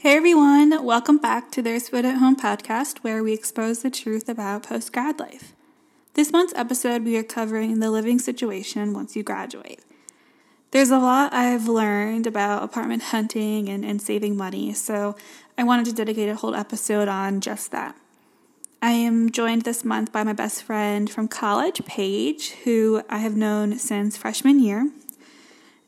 Hey everyone, welcome back to There's Food at Home podcast, where we expose the truth about post grad life. This month's episode, we are covering the living situation once you graduate. There's a lot I've learned about apartment hunting and, and saving money, so I wanted to dedicate a whole episode on just that. I am joined this month by my best friend from college, Paige, who I have known since freshman year.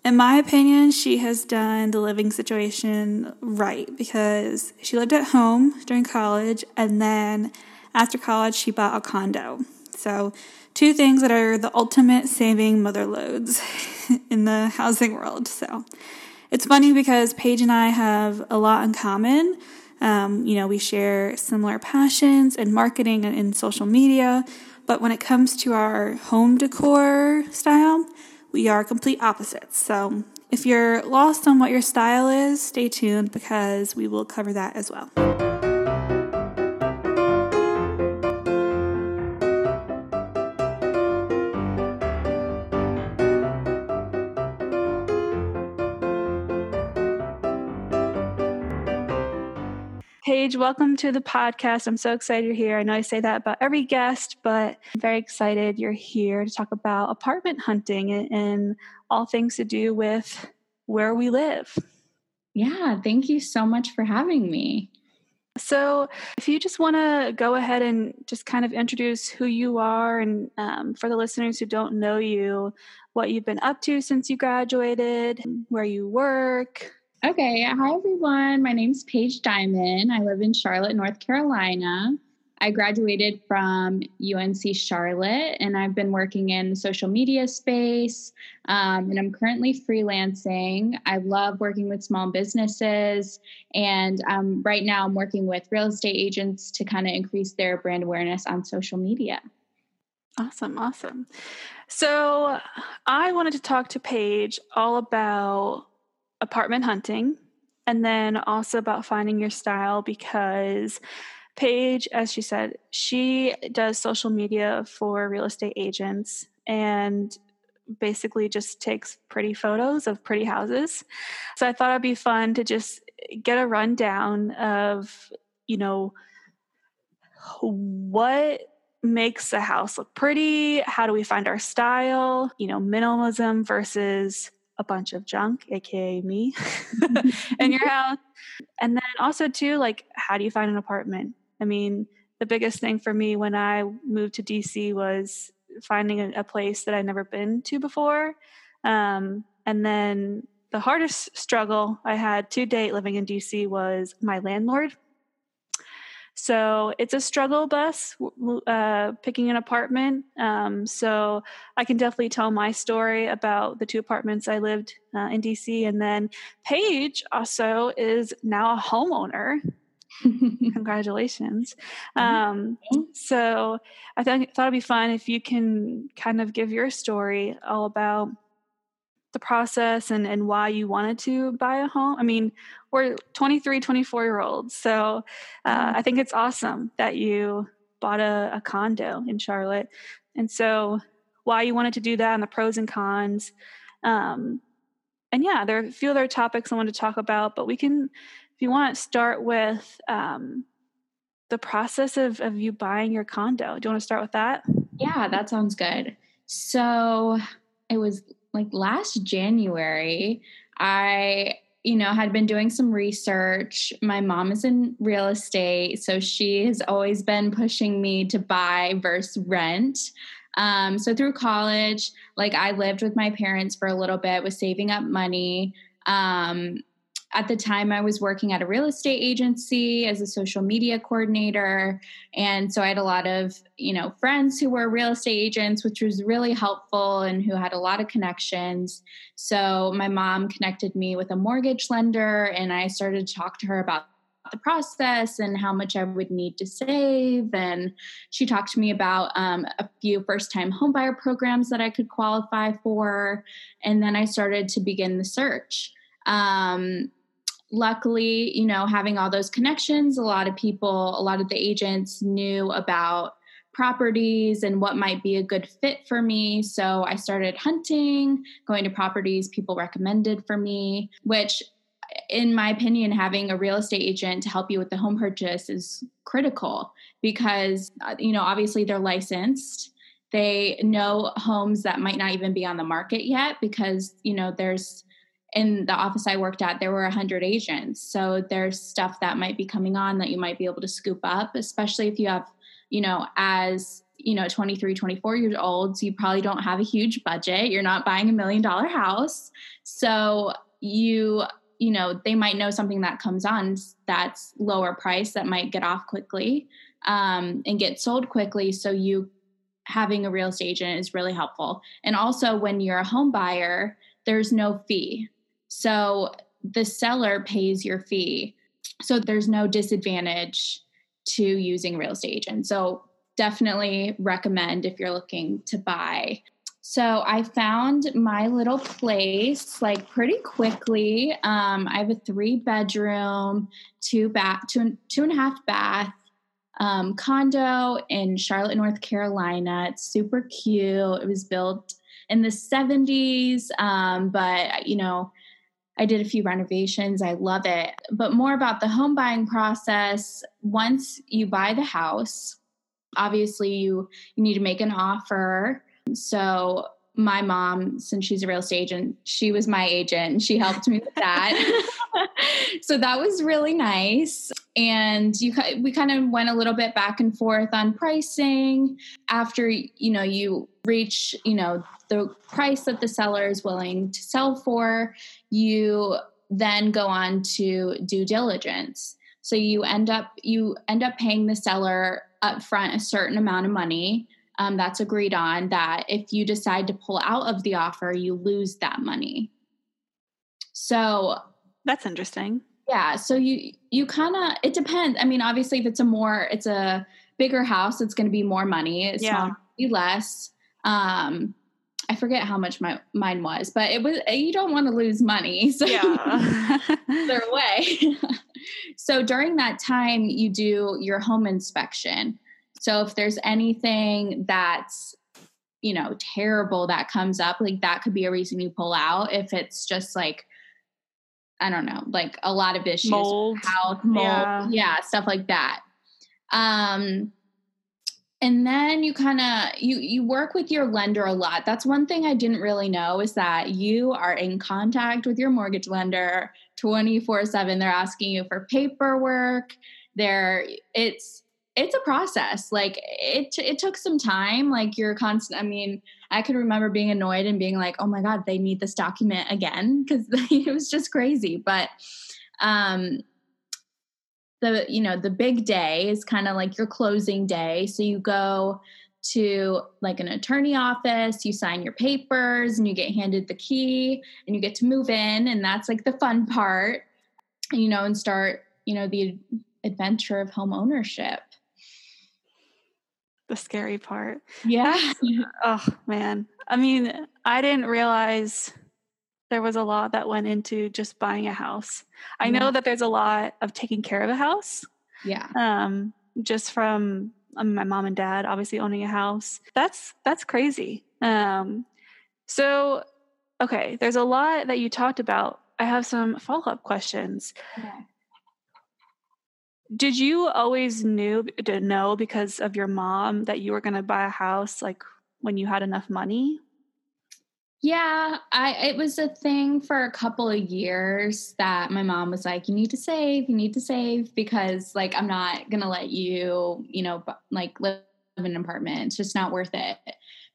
In my opinion, she has done the living situation right because she lived at home during college and then after college, she bought a condo. So, two things that are the ultimate saving mother loads in the housing world. So, it's funny because Paige and I have a lot in common. Um, you know, we share similar passions in marketing and in social media, but when it comes to our home decor style, we are complete opposites. So if you're lost on what your style is, stay tuned because we will cover that as well. Paige, welcome to the podcast. I'm so excited you're here. I know I say that about every guest, but I'm very excited you're here to talk about apartment hunting and, and all things to do with where we live. Yeah, thank you so much for having me. So, if you just want to go ahead and just kind of introduce who you are, and um, for the listeners who don't know you, what you've been up to since you graduated, where you work, Okay, hi everyone. My name is Paige Diamond. I live in Charlotte, North Carolina. I graduated from UNC Charlotte and I've been working in the social media space um, and I'm currently freelancing. I love working with small businesses and um, right now I'm working with real estate agents to kind of increase their brand awareness on social media. Awesome, awesome. So I wanted to talk to Paige all about apartment hunting and then also about finding your style because Paige, as she said, she does social media for real estate agents and basically just takes pretty photos of pretty houses. So I thought it'd be fun to just get a rundown of, you know, what makes a house look pretty? How do we find our style? You know, minimalism versus a bunch of junk, aka me, in your house. And then also too, like how do you find an apartment? I mean, the biggest thing for me when I moved to DC was finding a, a place that I'd never been to before. Um, and then the hardest struggle I had to date living in DC was my landlord. So it's a struggle bus uh, picking an apartment. Um, so I can definitely tell my story about the two apartments I lived uh, in DC. And then Paige also is now a homeowner. Congratulations. Um, so I thought, thought it'd be fun if you can kind of give your story all about the process and, and why you wanted to buy a home. I mean, we're 23, 24 year olds. So uh, mm-hmm. I think it's awesome that you bought a, a, condo in Charlotte. And so why you wanted to do that and the pros and cons. Um, and yeah, there are a few other topics I want to talk about, but we can, if you want, start with um, the process of, of you buying your condo. Do you want to start with that? Yeah, that sounds good. So it was like last January, I you know, had been doing some research. My mom is in real estate, so she has always been pushing me to buy versus rent. Um, so through college, like I lived with my parents for a little bit, was saving up money. Um, at the time I was working at a real estate agency as a social media coordinator and so I had a lot of you know friends who were real estate agents which was really helpful and who had a lot of connections so my mom connected me with a mortgage lender and I started to talk to her about the process and how much I would need to save. And she talked to me about um, a few first time homebuyer programs that I could qualify for. And then I started to begin the search. Um, luckily, you know, having all those connections, a lot of people, a lot of the agents knew about properties and what might be a good fit for me. So I started hunting, going to properties people recommended for me, which in my opinion, having a real estate agent to help you with the home purchase is critical because, uh, you know, obviously they're licensed. They know homes that might not even be on the market yet because, you know, there's in the office I worked at, there were 100 agents. So there's stuff that might be coming on that you might be able to scoop up, especially if you have, you know, as you know 23 24 years old so you probably don't have a huge budget. You're not buying a million dollar house. So you you know they might know something that comes on that's lower price that might get off quickly um, and get sold quickly. So you having a real estate agent is really helpful. And also when you're a home buyer there's no fee so the seller pays your fee so there's no disadvantage to using real estate agent so definitely recommend if you're looking to buy so I found my little place like pretty quickly. Um, I have a three bedroom, two bath, two, two and a half bath um, condo in Charlotte, North Carolina. It's super cute. It was built in the 70s, um, but you know, I did a few renovations. I love it. But more about the home buying process. Once you buy the house, obviously you you need to make an offer so my mom, since she's a real estate agent, she was my agent. And she helped me with that. so that was really nice. And you, we kind of went a little bit back and forth on pricing. After you know you reach you know the price that the seller is willing to sell for, you then go on to due diligence. So you end up you end up paying the seller upfront a certain amount of money um, that's agreed on that if you decide to pull out of the offer, you lose that money. So that's interesting. Yeah. So you you kind of it depends. I mean, obviously, if it's a more it's a bigger house, it's going to be more money. It's yeah. be less. Um, I forget how much my mine was, but it was you don't want to lose money, so yeah. their way. so during that time, you do your home inspection. So if there's anything that's you know terrible that comes up, like that could be a reason you pull out. If it's just like I don't know, like a lot of issues, mold, health, mold, yeah. yeah, stuff like that. Um, and then you kind of you you work with your lender a lot that's one thing i didn't really know is that you are in contact with your mortgage lender 24 7 they're asking you for paperwork there it's it's a process. Like it it took some time. Like you're constant. I mean, I could remember being annoyed and being like, "Oh my god, they need this document again," because it was just crazy. But um, the you know the big day is kind of like your closing day. So you go to like an attorney office, you sign your papers, and you get handed the key, and you get to move in, and that's like the fun part. You know, and start you know the adventure of home ownership the scary part. Yeah. oh man. I mean, I didn't realize there was a lot that went into just buying a house. I yeah. know that there's a lot of taking care of a house. Yeah. Um, just from um, my mom and dad obviously owning a house. That's that's crazy. Um, so okay, there's a lot that you talked about. I have some follow-up questions. Okay. Did you always knew to know because of your mom that you were going to buy a house like when you had enough money? Yeah, I it was a thing for a couple of years that my mom was like, "You need to save, you need to save," because like I'm not gonna let you, you know, like live in an apartment. It's just not worth it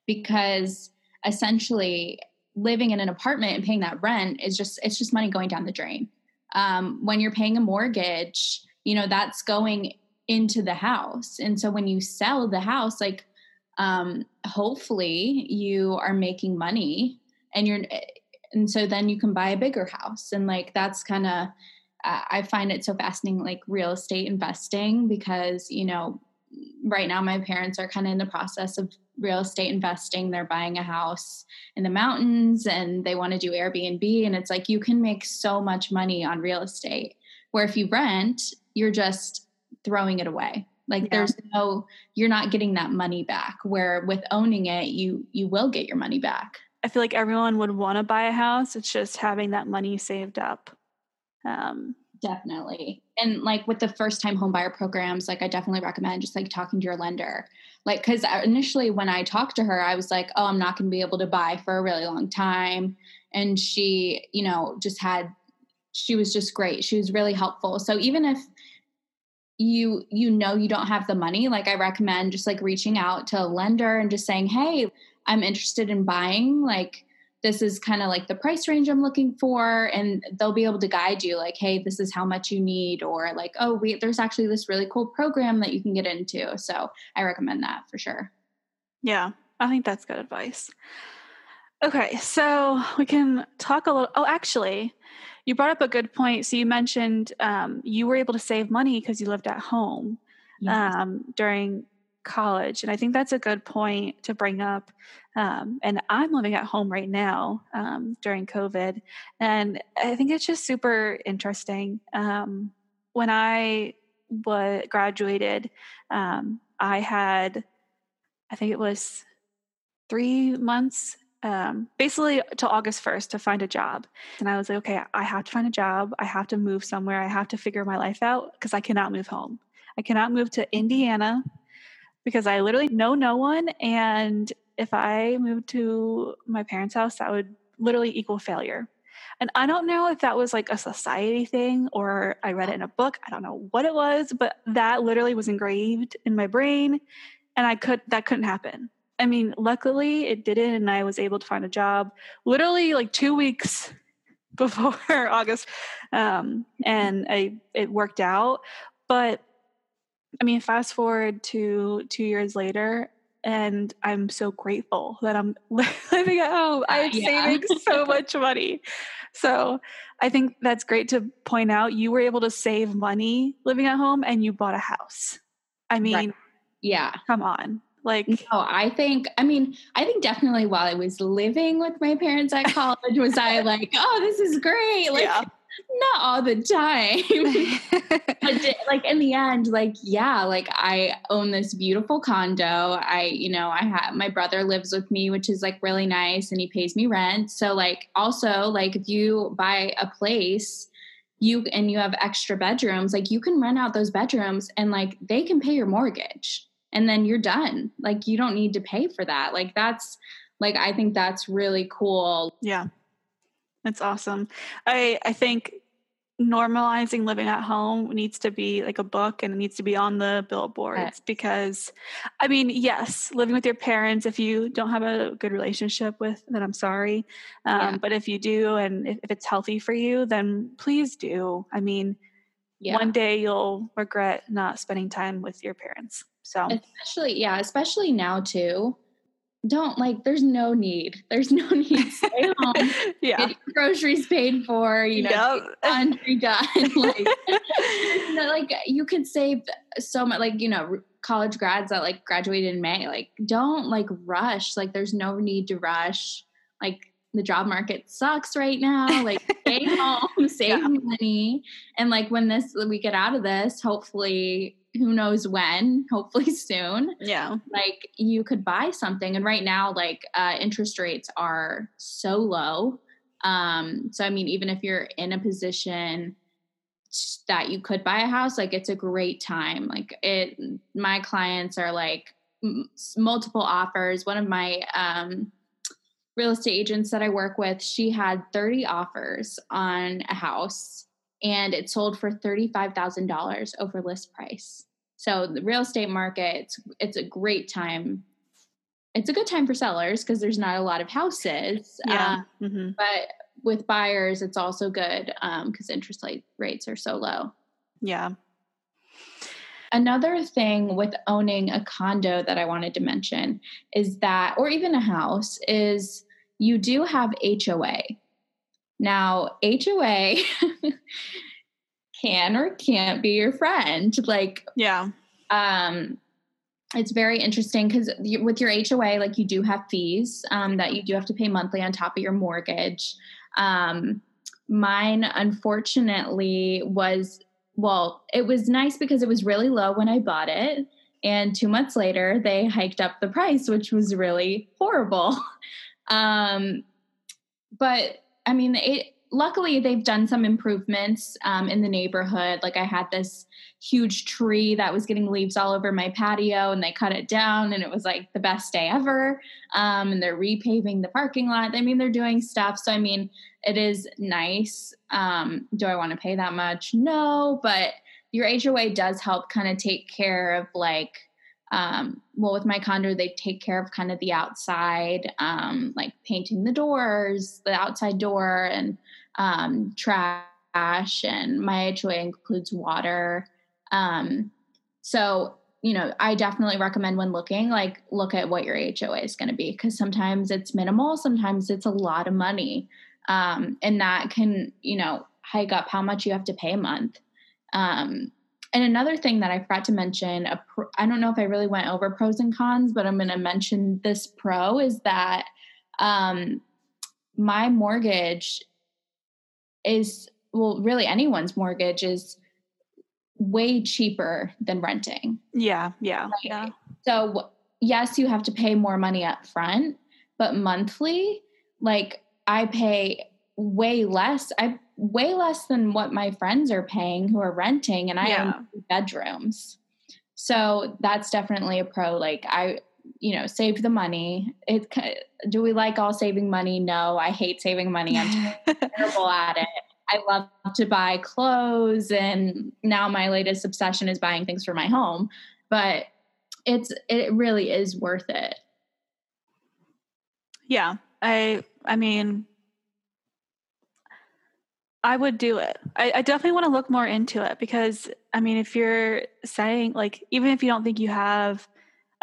because essentially living in an apartment and paying that rent is just it's just money going down the drain. Um, when you're paying a mortgage, you know that's going into the house. And so when you sell the house like um hopefully you are making money and you're and so then you can buy a bigger house. And like that's kind of i find it so fascinating like real estate investing because you know right now my parents are kind of in the process of real estate investing. They're buying a house in the mountains and they want to do airbnb. And it's like you can make so much money on real estate where if you rent you're just throwing it away like yeah. there's no you're not getting that money back where with owning it you you will get your money back i feel like everyone would want to buy a house it's just having that money saved up Um, definitely. And like with the first time homebuyer programs, like I definitely recommend just like talking to your lender. Like, cause initially when I talked to her, I was like, oh, I'm not going to be able to buy for a really long time. And she, you know, just had, she was just great. She was really helpful. So even if, you you know you don't have the money like i recommend just like reaching out to a lender and just saying hey i'm interested in buying like this is kind of like the price range i'm looking for and they'll be able to guide you like hey this is how much you need or like oh we, there's actually this really cool program that you can get into so i recommend that for sure. Yeah i think that's good advice. Okay so we can talk a little oh actually you brought up a good point. So you mentioned um, you were able to save money because you lived at home yes. um, during college, and I think that's a good point to bring up. Um, and I'm living at home right now um, during COVID, and I think it's just super interesting. Um, when I was graduated, um, I had, I think it was three months um, basically to August 1st to find a job. And I was like, okay, I have to find a job. I have to move somewhere. I have to figure my life out because I cannot move home. I cannot move to Indiana because I literally know no one. And if I moved to my parents' house, that would literally equal failure. And I don't know if that was like a society thing or I read it in a book. I don't know what it was, but that literally was engraved in my brain and I could that couldn't happen. I mean, luckily it didn't, and I was able to find a job literally like two weeks before August, um, and I it worked out. But I mean, fast forward to two years later, and I'm so grateful that I'm living at home. I'm yeah. saving so much money. So I think that's great to point out. You were able to save money living at home, and you bought a house. I mean, right. yeah, come on. Like, no, I think, I mean, I think definitely while I was living with my parents at college, was I like, oh, this is great. Like, yeah. not all the time. but like in the end, like, yeah, like I own this beautiful condo. I, you know, I have my brother lives with me, which is like really nice and he pays me rent. So, like, also, like, if you buy a place, you and you have extra bedrooms like you can rent out those bedrooms and like they can pay your mortgage and then you're done. Like you don't need to pay for that. Like that's like I think that's really cool. Yeah. That's awesome. I I think normalizing living at home needs to be like a book and it needs to be on the billboards yes. because I mean, yes, living with your parents if you don't have a good relationship with then I'm sorry. Um, yeah. but if you do and if, if it's healthy for you, then please do. I mean, yeah. one day you'll regret not spending time with your parents. So, especially, yeah, especially now too. Don't like, there's no need. There's no need. To stay home. yeah. Get groceries paid for, you know, yep. laundry done. like, you know, like, you could save so much, like, you know, college grads that like graduated in May, like, don't like rush. Like, there's no need to rush. Like, the job market sucks right now. Like, stay home, save yeah. money. And like, when this, we get out of this, hopefully, who knows when, hopefully soon. Yeah. Like you could buy something. And right now, like uh, interest rates are so low. Um, so, I mean, even if you're in a position that you could buy a house, like it's a great time. Like it, my clients are like m- multiple offers. One of my, um, real estate agents that I work with, she had 30 offers on a house and it sold for $35,000 over list price. So the real estate market, it's, it's a great time. It's a good time for sellers because there's not a lot of houses. Yeah. Um, mm-hmm. But with buyers, it's also good because um, interest rates are so low. Yeah. Another thing with owning a condo that I wanted to mention is that, or even a house, is you do have HOA. Now, HOA can or can't be your friend. Like, yeah. Um, it's very interesting because with your HOA, like you do have fees um, that you do have to pay monthly on top of your mortgage. Um, mine, unfortunately, was well, it was nice because it was really low when I bought it. And two months later, they hiked up the price, which was really horrible. Um, but I mean, the luckily they've done some improvements um, in the neighborhood. Like I had this huge tree that was getting leaves all over my patio, and they cut it down, and it was like the best day ever. Um, and they're repaving the parking lot. I mean, they're doing stuff. So I mean, it is nice. Um, do I want to pay that much? No, but your HOA does help kind of take care of like um, well with my condo they take care of kind of the outside um, like painting the doors the outside door and um, trash and my hoa includes water. Um, so you know i definitely recommend when looking like look at what your hoa is going to be because sometimes it's minimal sometimes it's a lot of money. Um, and that can you know hike up how much you have to pay a month. Um, and another thing that I forgot to mention, pro, I don't know if I really went over pros and cons, but I'm going to mention this pro is that um, my mortgage is, well, really anyone's mortgage is way cheaper than renting. Yeah, yeah, right? yeah. So, yes, you have to pay more money up front, but monthly, like I pay way less. I way less than what my friends are paying who are renting, and I yeah. own bedrooms. So that's definitely a pro. Like I, you know, save the money. It do we like all saving money? No, I hate saving money. I'm terrible at it. I love to buy clothes, and now my latest obsession is buying things for my home. But it's it really is worth it. Yeah, I I mean I would do it. I, I definitely want to look more into it because I mean, if you're saying like, even if you don't think you have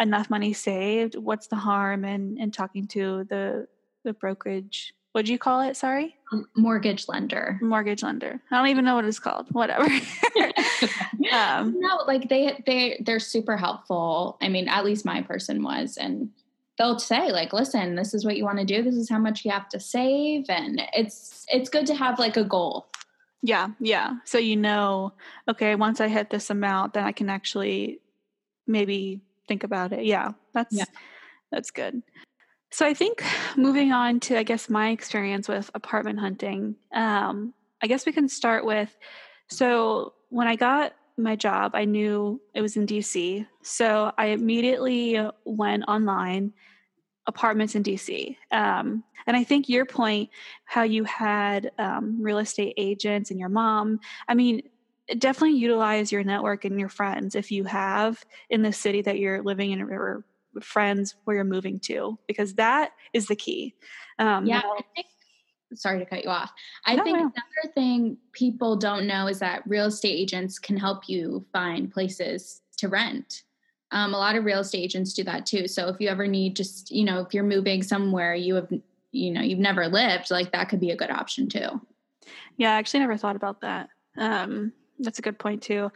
enough money saved, what's the harm in in talking to the the brokerage? What do you call it? Sorry, mortgage lender. Mortgage lender. I don't even know what it's called. Whatever. um, no, like they they they're super helpful. I mean, at least my person was, and they'll say like listen this is what you want to do. This is how much you have to save. And it's it's good to have like a goal. Yeah yeah. So you know okay once i hit this amount then i can actually maybe think about it. Yeah that's yeah. that's good. So i think moving on to i guess my experience with apartment hunting um i guess we can start with so when i got my job, I knew it was in DC. So I immediately went online, apartments in DC. Um, and I think your point, how you had um, real estate agents and your mom, I mean, definitely utilize your network and your friends if you have in the city that you're living in or friends where you're moving to, because that is the key. Um, yeah. I think sorry to cut you off. I no, think no. another thing people don't know is that real estate agents can help you find places to rent. Um, a lot of real estate agents do that too. So if you ever need just, you know, if you're moving somewhere you have, you know, you've never lived, like that could be a good option too. Yeah, I actually never thought about that. Um, that's a good point too.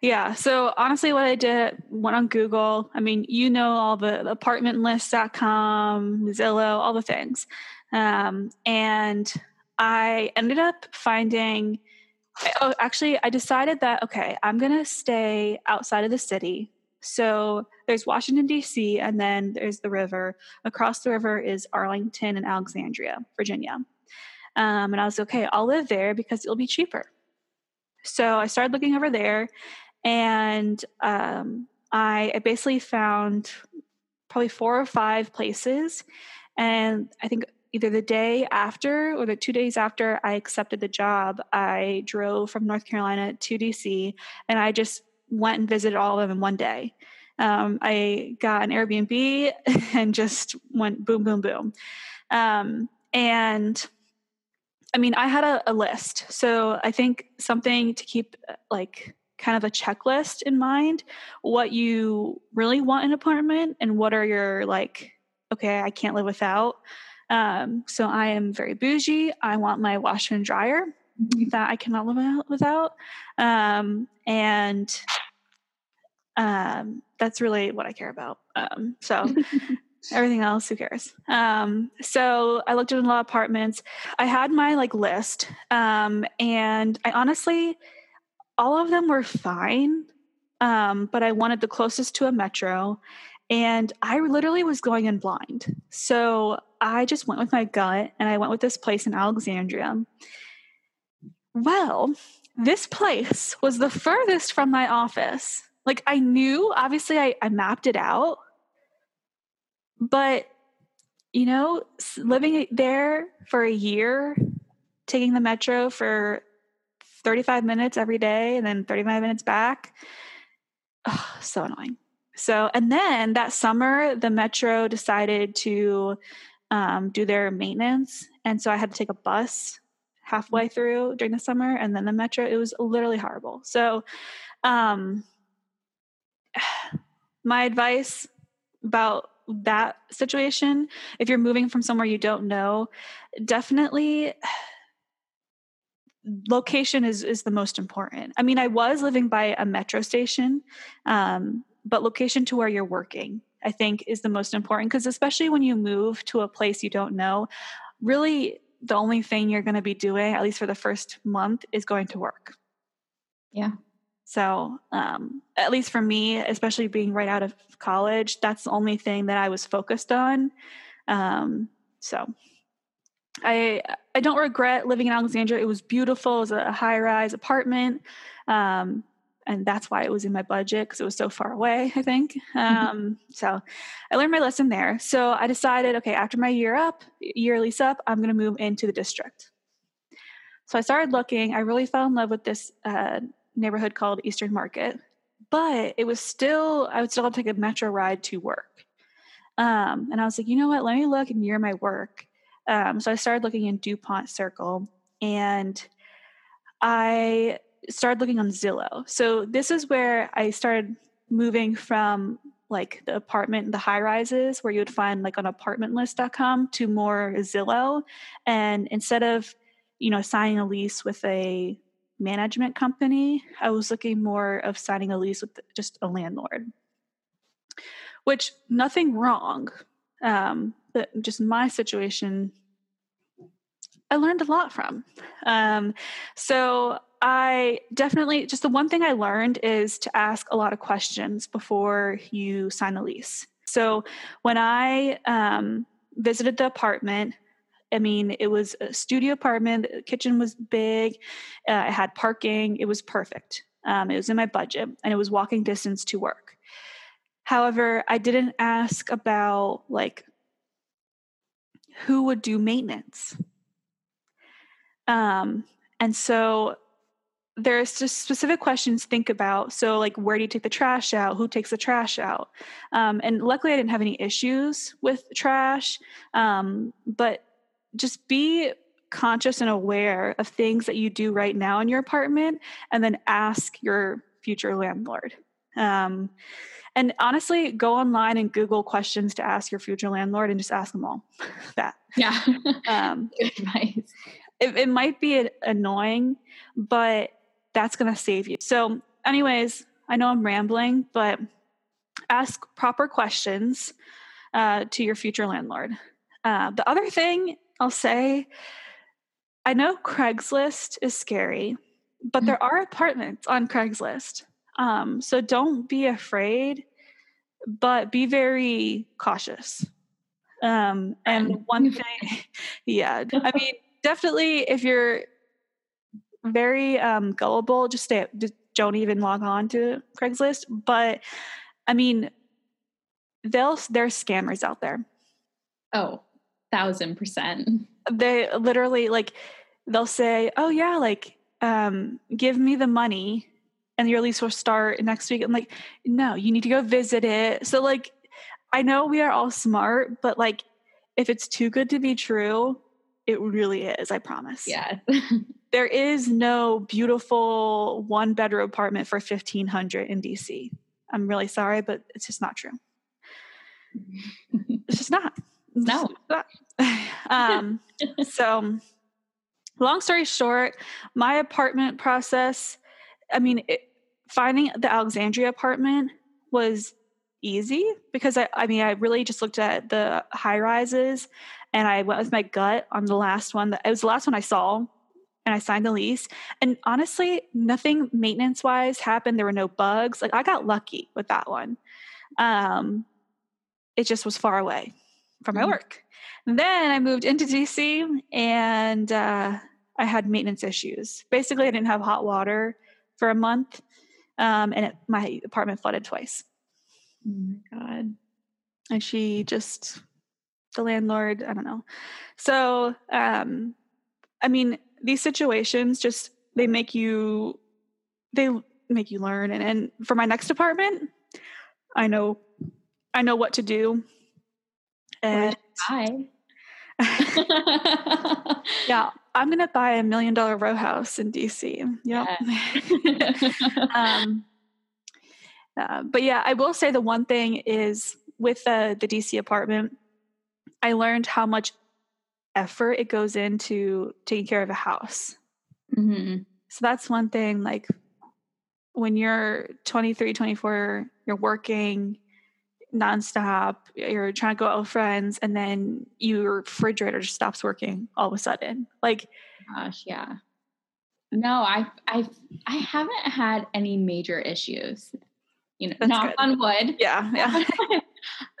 Yeah. So honestly, what I did went on Google. I mean, you know, all the apartmentlist.com, Zillow, all the things. Um, and I ended up finding, oh, actually, I decided that, okay, I'm going to stay outside of the city. So there's Washington, D.C., and then there's the river. Across the river is Arlington and Alexandria, Virginia. Um, and I was okay, I'll live there because it'll be cheaper. So I started looking over there, and um, I, I basically found probably four or five places. And I think either the day after or the two days after I accepted the job, I drove from North Carolina to DC and I just went and visited all of them in one day. Um, I got an Airbnb and just went boom, boom, boom. Um, and I mean, I had a, a list. So I think something to keep like kind of a checklist in mind what you really want in an apartment and what are your like, okay, I can't live without. Um, so I am very bougie. I want my washer and dryer mm-hmm. that I cannot live without. Um, and um, that's really what I care about. Um, so everything else, who cares? Um, so I looked at a lot of apartments. I had my like list, um, and I honestly, all of them were fine. Um, but I wanted the closest to a metro, and I literally was going in blind. So I just went with my gut and I went with this place in Alexandria. Well, this place was the furthest from my office. Like I knew, obviously, I, I mapped it out, but you know, living there for a year, taking the metro for 35 minutes every day and then 35 minutes back, oh, so annoying. So, and then that summer, the metro decided to um, do their maintenance. And so I had to take a bus halfway through during the summer and then the metro. It was literally horrible. So, um, my advice about that situation, if you're moving from somewhere you don't know, definitely location is is the most important. I mean, I was living by a metro station, um, but location to where you're working, I think, is the most important because especially when you move to a place you don't know, really the only thing you're going to be doing, at least for the first month, is going to work. Yeah. So, um, at least for me, especially being right out of college, that's the only thing that I was focused on. Um, so, I I don't regret living in Alexandria. It was beautiful. It was a high rise apartment, um, and that's why it was in my budget because it was so far away. I think. Mm-hmm. Um, so, I learned my lesson there. So I decided, okay, after my year up, year lease up, I'm going to move into the district. So I started looking. I really fell in love with this uh, neighborhood called Eastern Market, but it was still, I would still have to take a metro ride to work. Um, and I was like, you know what? Let me look near my work. Um, so I started looking in Dupont Circle and I started looking on Zillow. So this is where I started moving from like the apartment, the high rises where you would find like on apartmentlist.com to more Zillow. And instead of, you know, signing a lease with a management company. I was looking more of signing a lease with just a landlord, which nothing wrong. Um, but just my situation, I learned a lot from. Um, so I definitely, just the one thing I learned is to ask a lot of questions before you sign the lease. So when I um, visited the apartment, I mean, it was a studio apartment. The kitchen was big. Uh, it had parking. It was perfect. Um, it was in my budget, and it was walking distance to work. However, I didn't ask about like who would do maintenance. Um, and so there's just specific questions to think about. So, like, where do you take the trash out? Who takes the trash out? Um, and luckily, I didn't have any issues with trash. Um, but just be conscious and aware of things that you do right now in your apartment and then ask your future landlord. Um, and honestly, go online and Google questions to ask your future landlord and just ask them all that. Yeah. um, advice. It, it might be annoying, but that's going to save you. So, anyways, I know I'm rambling, but ask proper questions uh, to your future landlord. Uh, the other thing I'll say I know Craigslist is scary, but there are apartments on Craigslist. Um, so don't be afraid, but be very cautious. Um, and one thing, yeah, I mean, definitely if you're very um, gullible, just stay, just don't even log on to Craigslist. But I mean, they'll, there's scammers out there. Oh, thousand percent. They literally like they'll say, "Oh yeah, like um, give me the money, and your lease will start next week." I'm like, "No, you need to go visit it." So like, I know we are all smart, but like, if it's too good to be true, it really is. I promise. Yeah. there is no beautiful one bedroom apartment for fifteen hundred in DC. I'm really sorry, but it's just not true. it's just not. No. um, so, long story short, my apartment process, I mean, it, finding the Alexandria apartment was easy because I, I mean, I really just looked at the high rises and I went with my gut on the last one. That it was the last one I saw, and I signed the lease. And honestly, nothing maintenance wise happened. There were no bugs. Like I got lucky with that one. Um, it just was far away from my mm-hmm. work. And then I moved into DC and uh, I had maintenance issues. Basically, I didn't have hot water for a month, um, and it, my apartment flooded twice. Oh my god! And she just, the landlord, I don't know. So, um, I mean, these situations just they make you, they make you learn. And, and for my next apartment, I know, I know what to do. And Hi. yeah, I'm gonna buy a million dollar row house in DC. Yep. Yeah. um, uh, but yeah, I will say the one thing is with the the DC apartment, I learned how much effort it goes into taking care of a house. Mhm. So that's one thing. Like when you're 23, 24, you're working nonstop, you're trying to go out with friends, and then your refrigerator just stops working all of a sudden. Like, Gosh, yeah. No, I I I haven't had any major issues. You know, knock good. on wood. yeah, yeah.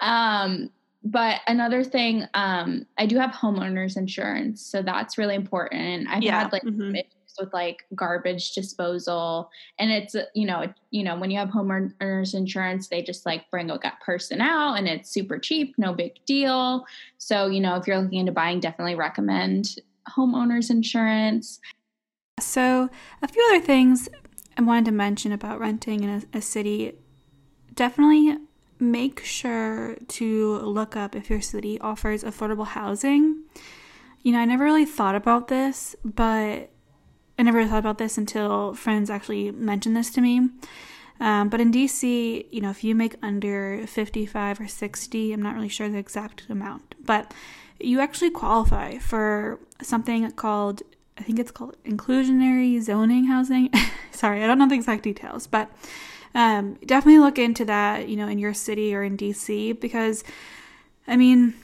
um, but another thing, um, I do have homeowners insurance, so that's really important. I've Yeah, had like some mhm. issues with like garbage disposal, and it's uh, you know you know when you have homeowners insurance, they just like bring a gut person out, and it's super cheap, no big deal. So you know if you're looking into buying, definitely recommend homeowners insurance. So, a few other things I wanted to mention about renting in a, a city. Definitely make sure to look up if your city offers affordable housing. You know, I never really thought about this, but I never thought about this until friends actually mentioned this to me. Um, but in DC, you know, if you make under 55 or 60, I'm not really sure the exact amount, but you actually qualify for something called, I think it's called inclusionary zoning housing. Sorry, I don't know the exact details, but um, definitely look into that, you know, in your city or in DC because, I mean,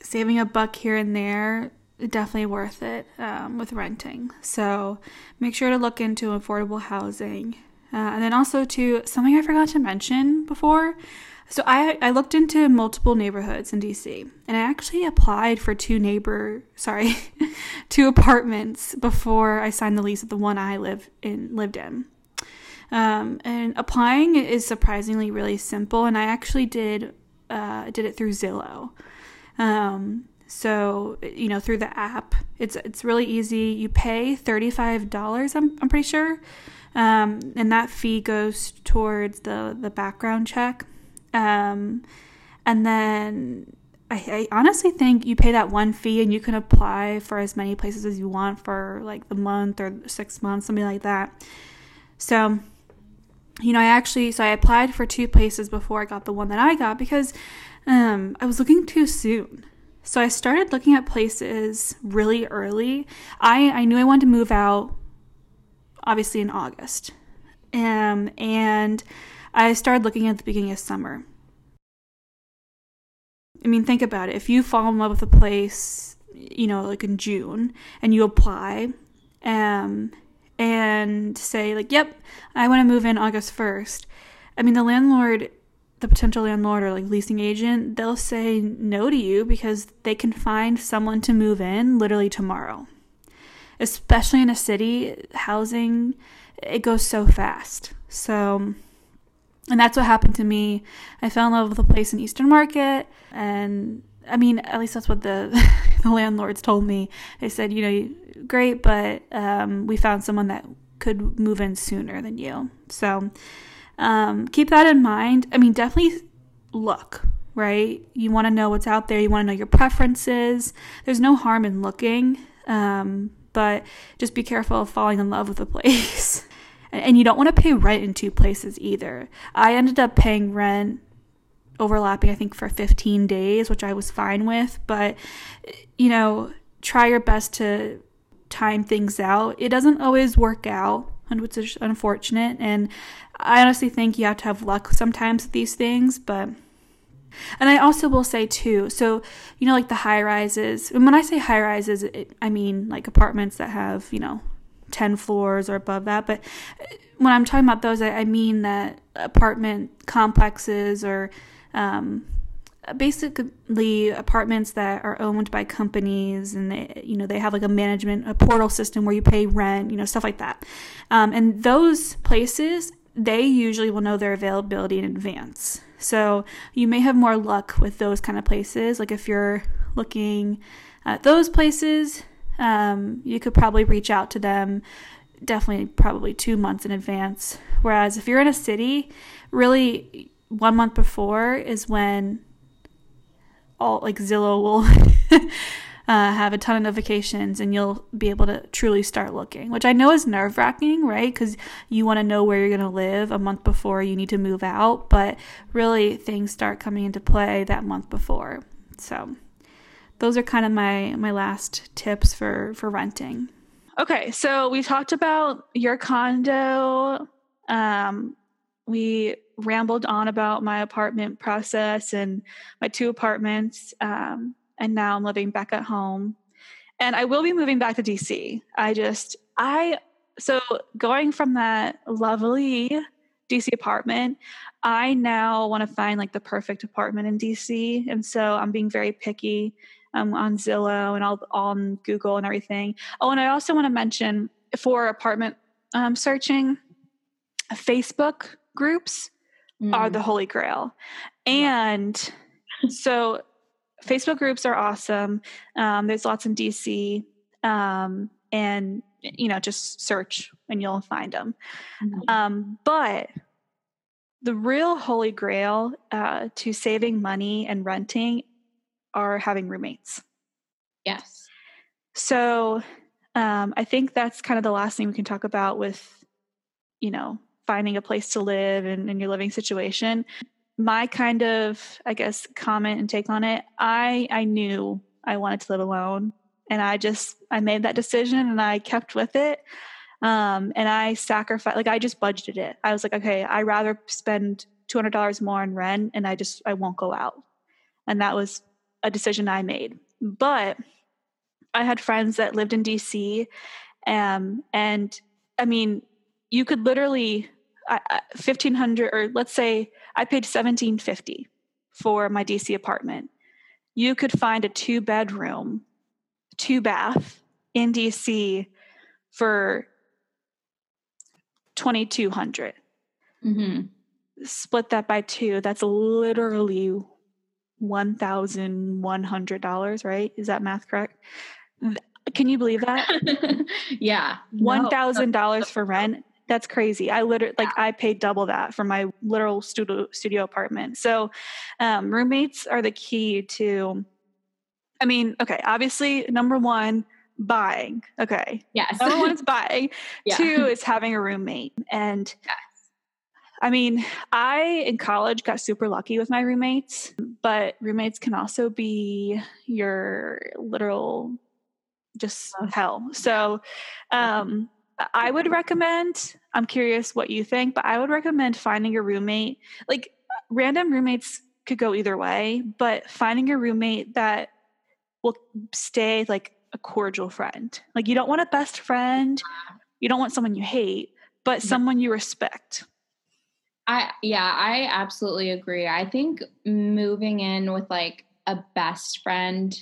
saving a buck here and there definitely worth it um, with renting. So make sure to look into affordable housing. Uh, and then also to something I forgot to mention before. So I I looked into multiple neighborhoods in DC and I actually applied for two neighbor sorry, two apartments before I signed the lease of the one I live in lived in. Um, and applying is surprisingly really simple and I actually did uh, did it through Zillow. Um, so you know through the app, it's it's really easy. You pay thirty five dollars. I'm I'm pretty sure, um, and that fee goes towards the the background check. Um, and then I, I honestly think you pay that one fee and you can apply for as many places as you want for like the month or six months, something like that. So, you know, I actually so I applied for two places before I got the one that I got because um, I was looking too soon. So I started looking at places really early. I, I knew I wanted to move out obviously in August. Um, and I started looking at the beginning of summer. I mean, think about it. If you fall in love with a place, you know, like in June, and you apply, um, and say like, "Yep, I want to move in August 1st." I mean, the landlord, the potential landlord or like leasing agent, they'll say no to you because they can find someone to move in literally tomorrow. Especially in a city, housing it goes so fast. So and that's what happened to me. I fell in love with a place in Eastern Market, and I mean, at least that's what the the landlords told me. They said, you know, great, but um, we found someone that could move in sooner than you. So um, keep that in mind. I mean, definitely look. Right? You want to know what's out there. You want to know your preferences. There's no harm in looking, um, but just be careful of falling in love with a place. and you don't want to pay rent in two places either. I ended up paying rent overlapping, I think, for 15 days, which I was fine with. But, you know, try your best to time things out. It doesn't always work out, which is unfortunate. And I honestly think you have to have luck sometimes with these things. But, and I also will say too, so, you know, like the high rises, and when I say high rises, it, I mean like apartments that have, you know, 10 floors or above that. But uh, when I'm talking about those, I, I mean that apartment complexes or um, basically apartments that are owned by companies and they you know they have like a management a portal system where you pay rent you know stuff like that. Um, and those places they usually will know their availability in advance. So you may have more luck with those kind of places. Like if you're looking at those places um, you could probably reach out to them definitely probably two months in advance. Whereas if you're in a city really one month before is when all like Zillow will uh, have a ton of notifications and you'll be able to truly start looking, which I know is nerve wracking, right? Because you want to know where you're going to live a month before you need to move out, but really things start coming into play that month before. So those are kind of my my last tips for for renting. Okay, so we talked about your condo. Um, we rambled on about my apartment process and my two apartments. Um, and now I'm living back at home. And I will be moving back to DC. I just, I, so going from that lovely DC apartment, I now want to find like the perfect apartment in DC. And so I'm being very picky um, on Zillow and all on Google and everything. Oh, and I also want to mention for apartment um, searching, Facebook groups mm. are the mm. holy grail. And so Facebook groups are awesome. Um, there's lots in DC. Um, and, you know, just search and you'll find them. Mm-hmm. Um, but the real holy grail uh, to saving money and renting are having roommates. Yes. So um, I think that's kind of the last thing we can talk about with, you know, finding a place to live and in your living situation. My kind of, I guess, comment and take on it, I I knew I wanted to live alone. And I just I made that decision and I kept with it. Um, and I sacrificed like I just budgeted it. I was like, okay, I rather spend two hundred dollars more on rent and I just I won't go out. And that was a decision I made. But I had friends that lived in DC um, and I mean, you could literally 1500 or let's say I paid 1750 for my DC apartment. You could find a two bedroom, two bath in DC for 2200. Mm-hmm. Split that by two, that's literally $1,100, right? Is that math correct? Can you believe that? yeah. $1,000 no. for rent that's crazy. I literally like I paid double that for my literal studio studio apartment. So um, roommates are the key to. I mean, okay, obviously number one buying. Okay, yes. Number one is buying. yeah. Two is having a roommate, and yes. I mean, I in college got super lucky with my roommates, but roommates can also be your literal just hell. So, um, I would recommend, I'm curious what you think, but I would recommend finding a roommate. Like random roommates could go either way, but finding a roommate that will stay like a cordial friend. Like you don't want a best friend, you don't want someone you hate, but someone you respect. I yeah, I absolutely agree. I think moving in with like a best friend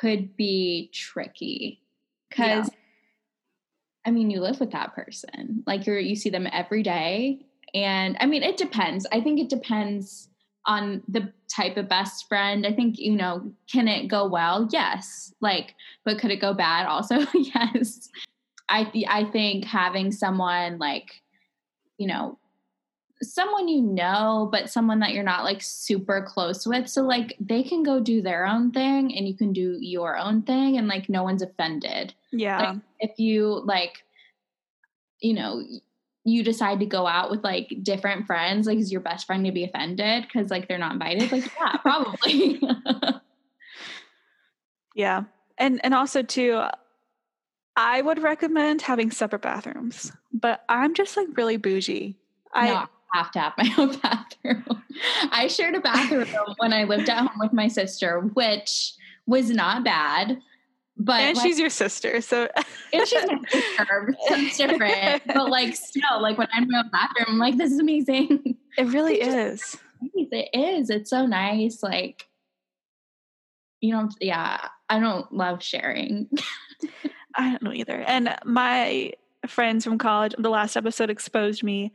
could be tricky cuz yeah I mean, you live with that person. Like you're you see them every day. And I mean, it depends. I think it depends on the type of best friend. I think, you know, can it go well? Yes. Like, but could it go bad also? yes. I I think having someone like, you know, someone you know, but someone that you're not like super close with. So like they can go do their own thing and you can do your own thing and like no one's offended. Yeah. Like, if you like, you know, you decide to go out with like different friends, like is your best friend to be offended because like they're not invited? Like, yeah, probably. yeah. And and also too, I would recommend having separate bathrooms, but I'm just like really bougie. I no have to have my own bathroom. I shared a bathroom when I lived at home with my sister, which was not bad. But and like, she's your sister, so and she's my sister, so it's different. But like still, like when I'm in my own bathroom, I'm like, this is amazing. It really is. It is. It's so nice. Like you know, yeah, I don't love sharing. I don't know either. And my friends from college, the last episode exposed me.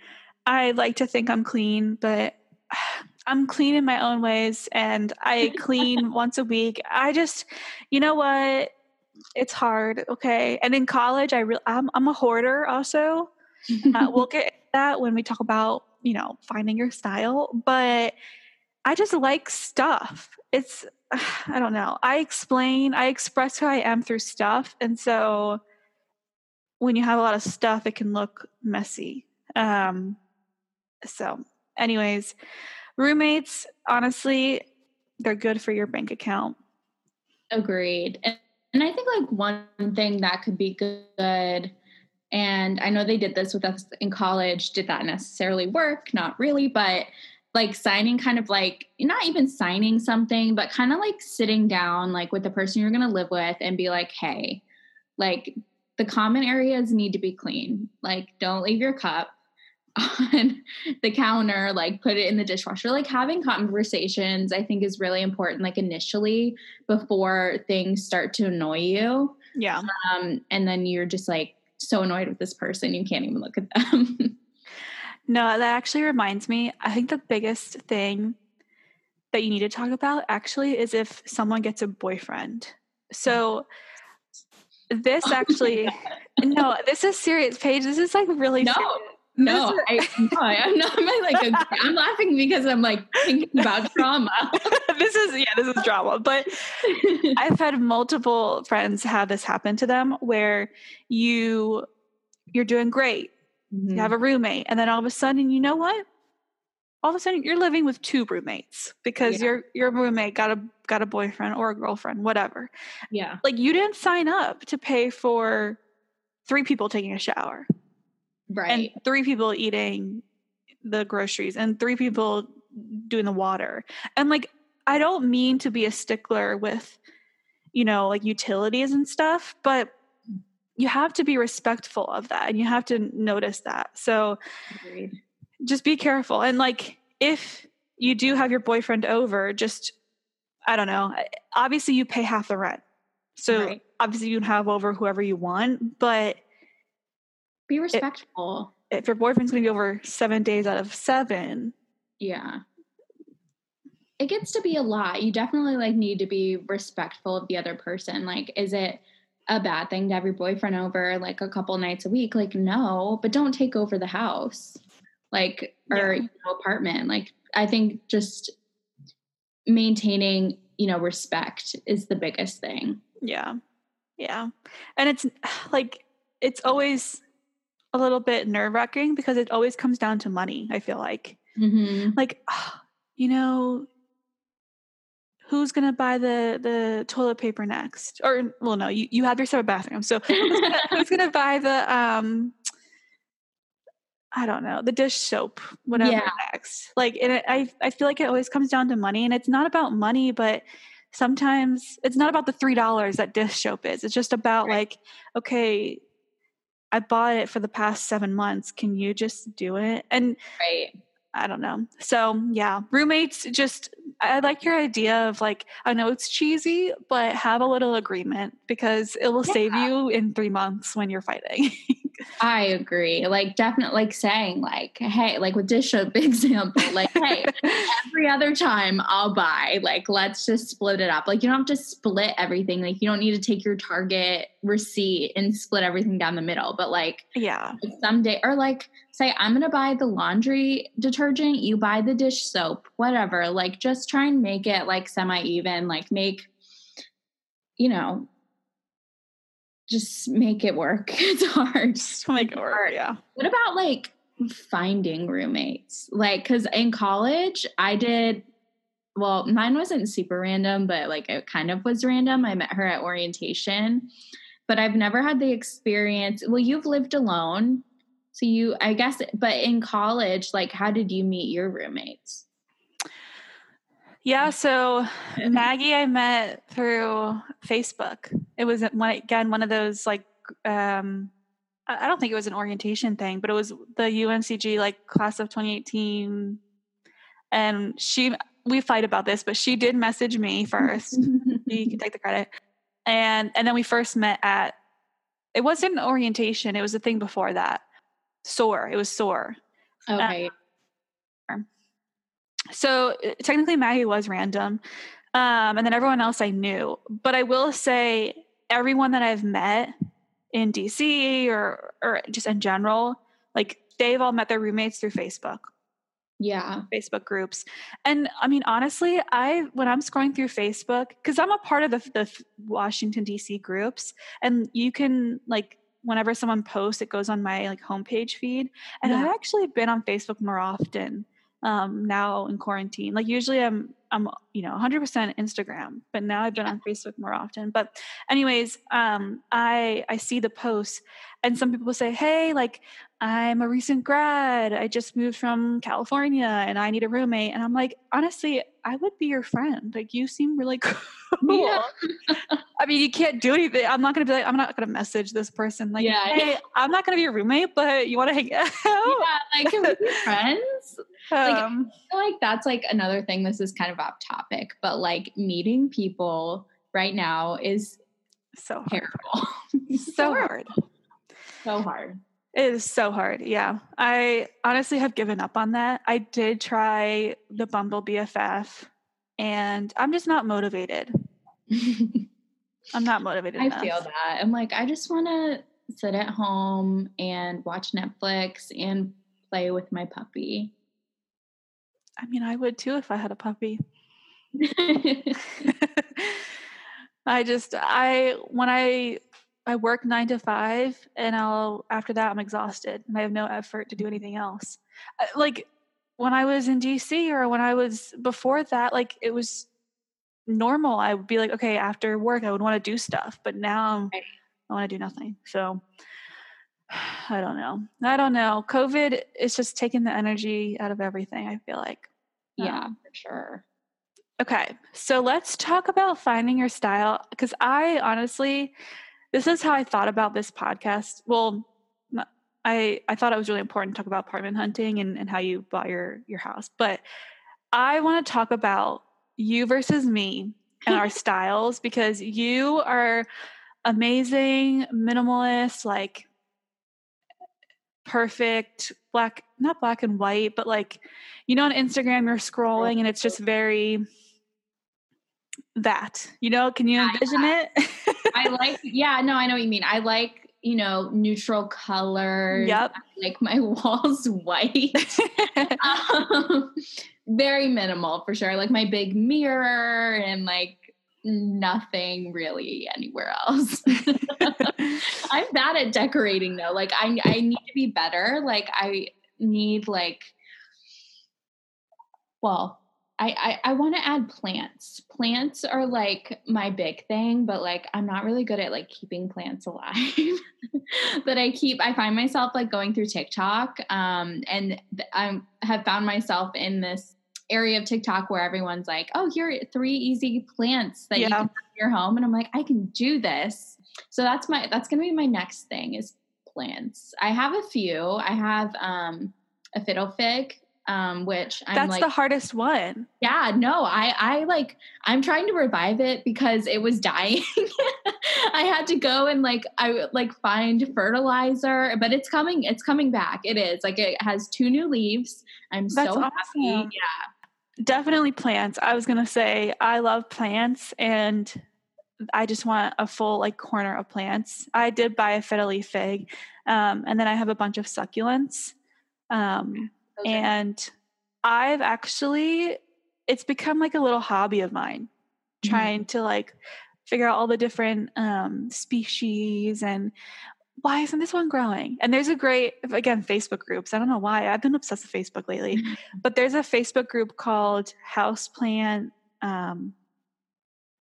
I like to think I'm clean, but I'm clean in my own ways and I clean once a week. I just, you know what? It's hard, okay? And in college, I re- I'm, I'm a hoarder also. Uh, we'll get that when we talk about, you know, finding your style, but I just like stuff. It's I don't know. I explain, I express who I am through stuff. And so when you have a lot of stuff, it can look messy. Um, so, anyways, roommates, honestly, they're good for your bank account. Agreed. And, and I think like one thing that could be good, and I know they did this with us in college, did that necessarily work? Not really, but like signing kind of like not even signing something but kind of like sitting down like with the person you're going to live with and be like hey like the common areas need to be clean like don't leave your cup on the counter like put it in the dishwasher like having conversations i think is really important like initially before things start to annoy you yeah um and then you're just like so annoyed with this person you can't even look at them No, that actually reminds me. I think the biggest thing that you need to talk about actually is if someone gets a boyfriend. So this oh actually no, this is serious, Paige. This is like really no. Serious. No, I, no, I'm not. I'm like, a, I'm laughing because I'm like thinking about trauma. this is yeah, this is drama. But I've had multiple friends have this happen to them where you you're doing great Mm-hmm. You have a roommate, and then all of a sudden, you know what? All of a sudden, you're living with two roommates because yeah. your your roommate got a got a boyfriend or a girlfriend, whatever. Yeah, like you didn't sign up to pay for three people taking a shower, right? And three people eating the groceries, and three people doing the water, and like I don't mean to be a stickler with, you know, like utilities and stuff, but you have to be respectful of that and you have to notice that. So Agreed. just be careful. And like if you do have your boyfriend over, just I don't know. Obviously you pay half the rent. So right. obviously you can have over whoever you want, but be respectful. It, if your boyfriend's going to be over 7 days out of 7, yeah. It gets to be a lot. You definitely like need to be respectful of the other person. Like is it a bad thing to have your boyfriend over like a couple nights a week. Like, no, but don't take over the house, like, or yeah. you know, apartment. Like, I think just maintaining, you know, respect is the biggest thing. Yeah. Yeah. And it's like, it's always a little bit nerve wracking because it always comes down to money, I feel like. Mm-hmm. Like, you know, who's gonna buy the the toilet paper next? Or well, no, you, you have your separate bathroom. So who's gonna, who's gonna buy the um I don't know, the dish soap, whatever yeah. next. Like and it, I I feel like it always comes down to money and it's not about money, but sometimes it's not about the three dollars that dish soap is. It's just about right. like, okay, I bought it for the past seven months. Can you just do it? And right. I don't know. So yeah, roommates just I like your idea of like I know it's cheesy, but have a little agreement because it will yeah. save you in 3 months when you're fighting. I agree. Like definitely like saying like, hey, like with dish soap example, like, hey, every other time I'll buy, like let's just split it up. Like you don't have to split everything. Like you don't need to take your Target receipt and split everything down the middle. But like yeah. Someday or like say I'm gonna buy the laundry detergent, you buy the dish soap, whatever. Like just try and make it like semi even, like make you know, just make it work. It's hard. Just make it work. Yeah. What about like finding roommates? Like, cause in college I did, well, mine wasn't super random, but like it kind of was random. I met her at orientation, but I've never had the experience. Well, you've lived alone. So you, I guess, but in college, like, how did you meet your roommates? Yeah, so Maggie I met through Facebook. It was one again one of those like um I don't think it was an orientation thing, but it was the UNCG like class of 2018 and she we fight about this, but she did message me first. you can take the credit. And and then we first met at it wasn't orientation, it was the thing before that. SOAR. It was SOAR. Okay. Um, so uh, technically Maggie was random. Um, and then everyone else I knew. But I will say everyone that I've met in DC or or just in general, like they've all met their roommates through Facebook. Yeah. Facebook groups. And I mean, honestly, I when I'm scrolling through Facebook, because I'm a part of the, the Washington DC groups, and you can like whenever someone posts, it goes on my like homepage feed. And Yeah. I've actually been on Facebook more often um, now in quarantine. Like usually I'm I'm you know 100% Instagram, but now I've been on Facebook more often. But anyways, um, I I see the posts, and some people say, hey, like I'm a recent grad. I just moved from California and I need a roommate. And I'm like, honestly, I would be your friend. Like, you seem really cool. Yeah. I mean, you can't do anything. I'm not to be like, I'm not to message this person. Like, Yeah. hey, I'm not to be your roommate, but you want to hang out? Yeah, like can we be friends? Like, Um, I feel like that's like another thing. This is kind of off topic, but like meeting people right now is so hard. terrible. So hard. So hard. It is so hard. Yeah. I honestly have given up on that. I did try the Bumble BFF and I'm just not motivated. I'm not motivated. I enough. feel that. I'm like, I just want to sit at home and watch Netflix and play with my puppy. I mean, I would too if I had a puppy. I just I when I I work 9 to 5 and I'll after that I'm exhausted and I have no effort to do anything else. Uh, like when I was in DC or when I was before that like it was normal. I would be like okay, after work I would want to do stuff, but now I'm, Right. I want to do nothing. So I don't know. I don't know. COVID is just taking the energy out of everything, I feel like. yeah, Um, for sure. Okay, so let's talk about finding your style because I honestly, this is how I thought about this podcast. Well, I I thought it was really important to talk about apartment hunting and, and how you bought your your house, but I want to talk about you versus me and our styles because you are amazing, minimalist, like perfect black not black and white but like you know on instagram you're scrolling and it's just very that you know can you envision it I like, yeah, no, I know what you mean. I like, you know, neutral colors. Yep. I like my walls white. um, very minimal for sure. I Like my big mirror and like nothing really anywhere else. I'm bad at decorating though. Like I I need to be better. Like I need like well, I I, I want to add plants. Plants are like my big thing, but like I'm not really good at like keeping plants alive. but I keep I find myself like going through TikTok um and I have found myself in this area of TikTok where everyone's like, "Oh, here are three easy plants that you can have in your home," and I'm like, "I can do this." So that's my that's gonna be my next thing is plants. I have a few. I have um, a fiddle fig, um, which I'm that's like, the hardest one yeah, no, I I like I'm trying to revive it because it was dying. I had to go and like I like find fertilizer, but it's coming. It's coming back. It is like it has two new leaves. I'm That's so happy. Yeah. Definitely plants. I was gonna say i love plants and i just want a full like corner of plants. I did buy a fiddle leaf fig um, and then i have a bunch of succulents um, are- and i've actually it's become like a little hobby of mine Mhm. trying to like figure out all the different um, species and why isn't this one growing? And there's a great again facebook groups. I don't know why. I've been obsessed with facebook lately. But there's a facebook group called houseplant um,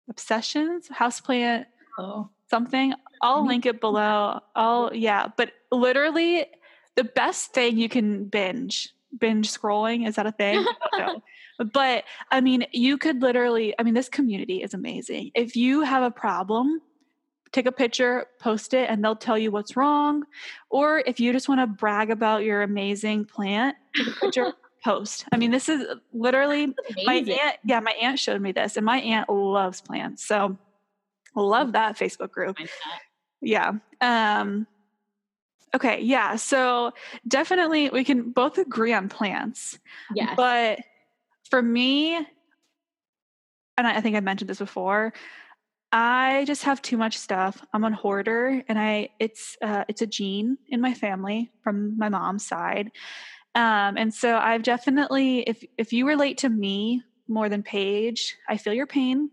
obsessions? Houseplant oh. something? I'll link it below. I'll yeah. But literally the best thing you can binge binge scrolling is that a thing? I but i mean you could literally i mean this community is amazing. If you have a problem take a picture post it and they'll tell you what's wrong or if you just want to brag about your amazing plant take a picture post. I mean, this is literally my aunt. Yeah, my aunt showed me this, and my aunt loves plants. So love that Facebook group. Yeah. Um, okay. Yeah. So definitely we can both agree on plants. Yeah. But for me, and I, I think I've mentioned this before, I just have too much stuff. I'm a hoarder, and I it's uh, it's a gene in my family from my mom's side, um, and so I've definitely if if you relate to me more than Paige, I feel your pain.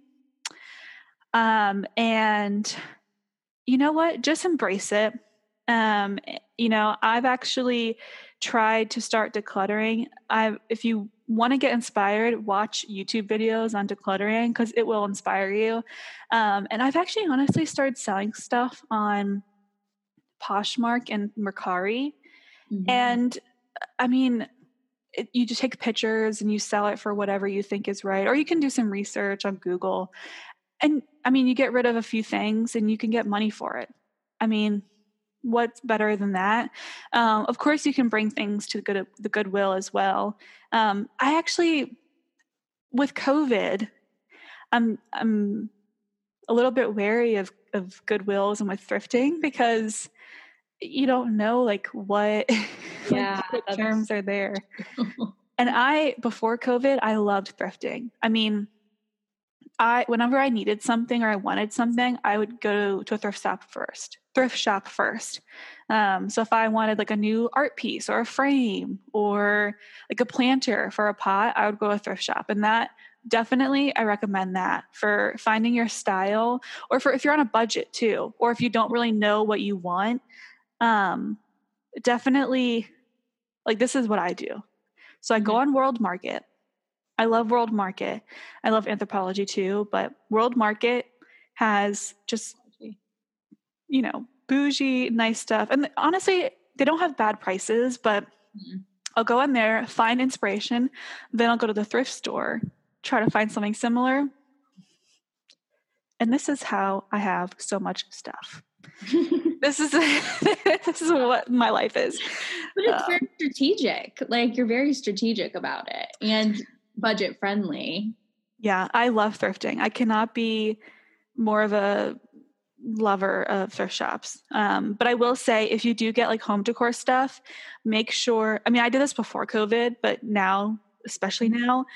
Um, and you know what? Just embrace it. Um, eh, you know, I've actually tried to start decluttering. I if you want to get inspired, watch YouTube videos on decluttering because it will inspire you. Um, and I've actually honestly started selling stuff on Poshmark and Mercari. Mm-hmm. And I mean, it, you just take pictures and you sell it for whatever you think is right. Or you can do some research on Google. And I mean, you get rid of a few things and you can get money for it. I mean, what's better than that? Um, of course, you can bring things to the good the goodwill as well. Um, I actually, with COVID, I'm I'm a little bit wary of of goodwills and with thrifting because you don't know like what yeah like, terms are there. and I before COVID, I loved thrifting. I mean, I whenever I needed something or I wanted something, I would go to a thrift shop first. Thrift shop first. Um, so if I wanted like a new art piece or a frame or like a planter for a pot, I would go to a thrift shop, and that definitely I recommend that for finding your style or for if you're on a budget too, or if you don't really know what you want. Um, definitely, like this is what I do. So I go mm-hmm. on World Market I love World Market. I love Anthropologie too, but World Market has just you know bougie, nice stuff. And honestly, they don't have bad prices, but mm-hmm. I'll go in there, find inspiration, then I'll go to the thrift store, try to find something similar. And this is how I have so much stuff. this is this is what my life is. But it's um, very strategic. Like you're very strategic about it. And budget friendly. Yeah, I love thrifting. I cannot be more of a lover of thrift shops. Um, but I will say, if you do get like home decor stuff, make sure. I mean, I did this before COVID, but now, especially mm-hmm. now,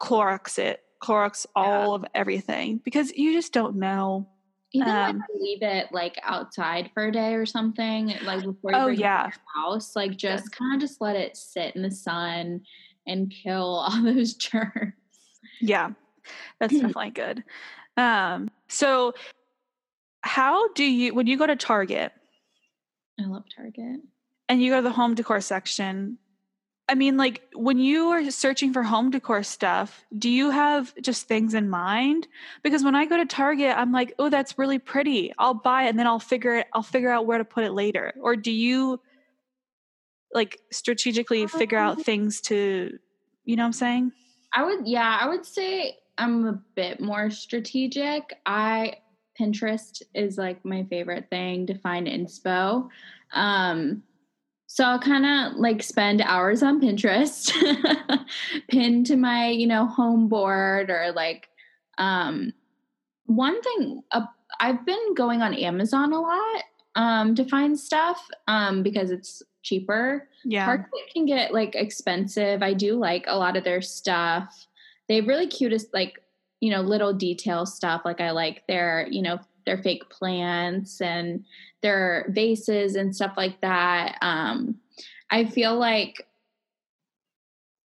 Clorox it, Clorox all yeah. of everything because you just don't know. Even um, like leave it like outside for a day or something, like before you oh, bring yeah. it to your house, like just kind of just let it sit in the sun and kill all those germs. Yeah, that's definitely good. Um, so, how do you, when you go to Target? I love Target. And you go to the home decor section. I mean, like when you are searching for home decor stuff, do you have just things in mind? Because when I go to Target, I'm like, oh, that's really pretty. I'll buy it and then I'll figure it, I'll figure out where to put it later. Or do you like strategically figure out um things to you know what I'm saying? I would yeah, I would say I'm a bit more strategic. I Pinterest is like my favorite thing to find inspo. Um so I'll kind of like spend hours on Pinterest, pinned to my, you know, home board or like um one thing uh, I've been going on Amazon a lot um to find stuff um because it's cheaper. Yeah. Target can get like expensive. I do like a lot of their stuff. They have really cutest like, you know, little detail stuff. Like I like their, you know, their fake plants and their vases and stuff like that. Um I feel like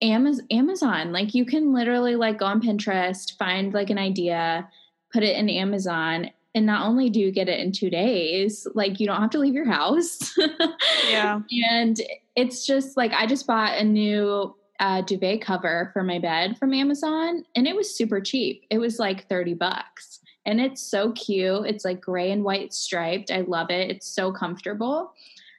Amazon, like you can literally like go on Pinterest, find like an idea, put it in Amazon, and not only do you get it in two days, like you don't have to leave your house. yeah. And it's just like I just bought a new uh, duvet cover for my bed from Amazon and it was super cheap. It was like 30 bucks. And it's so cute. It's like gray and white striped. I love it. It's so comfortable.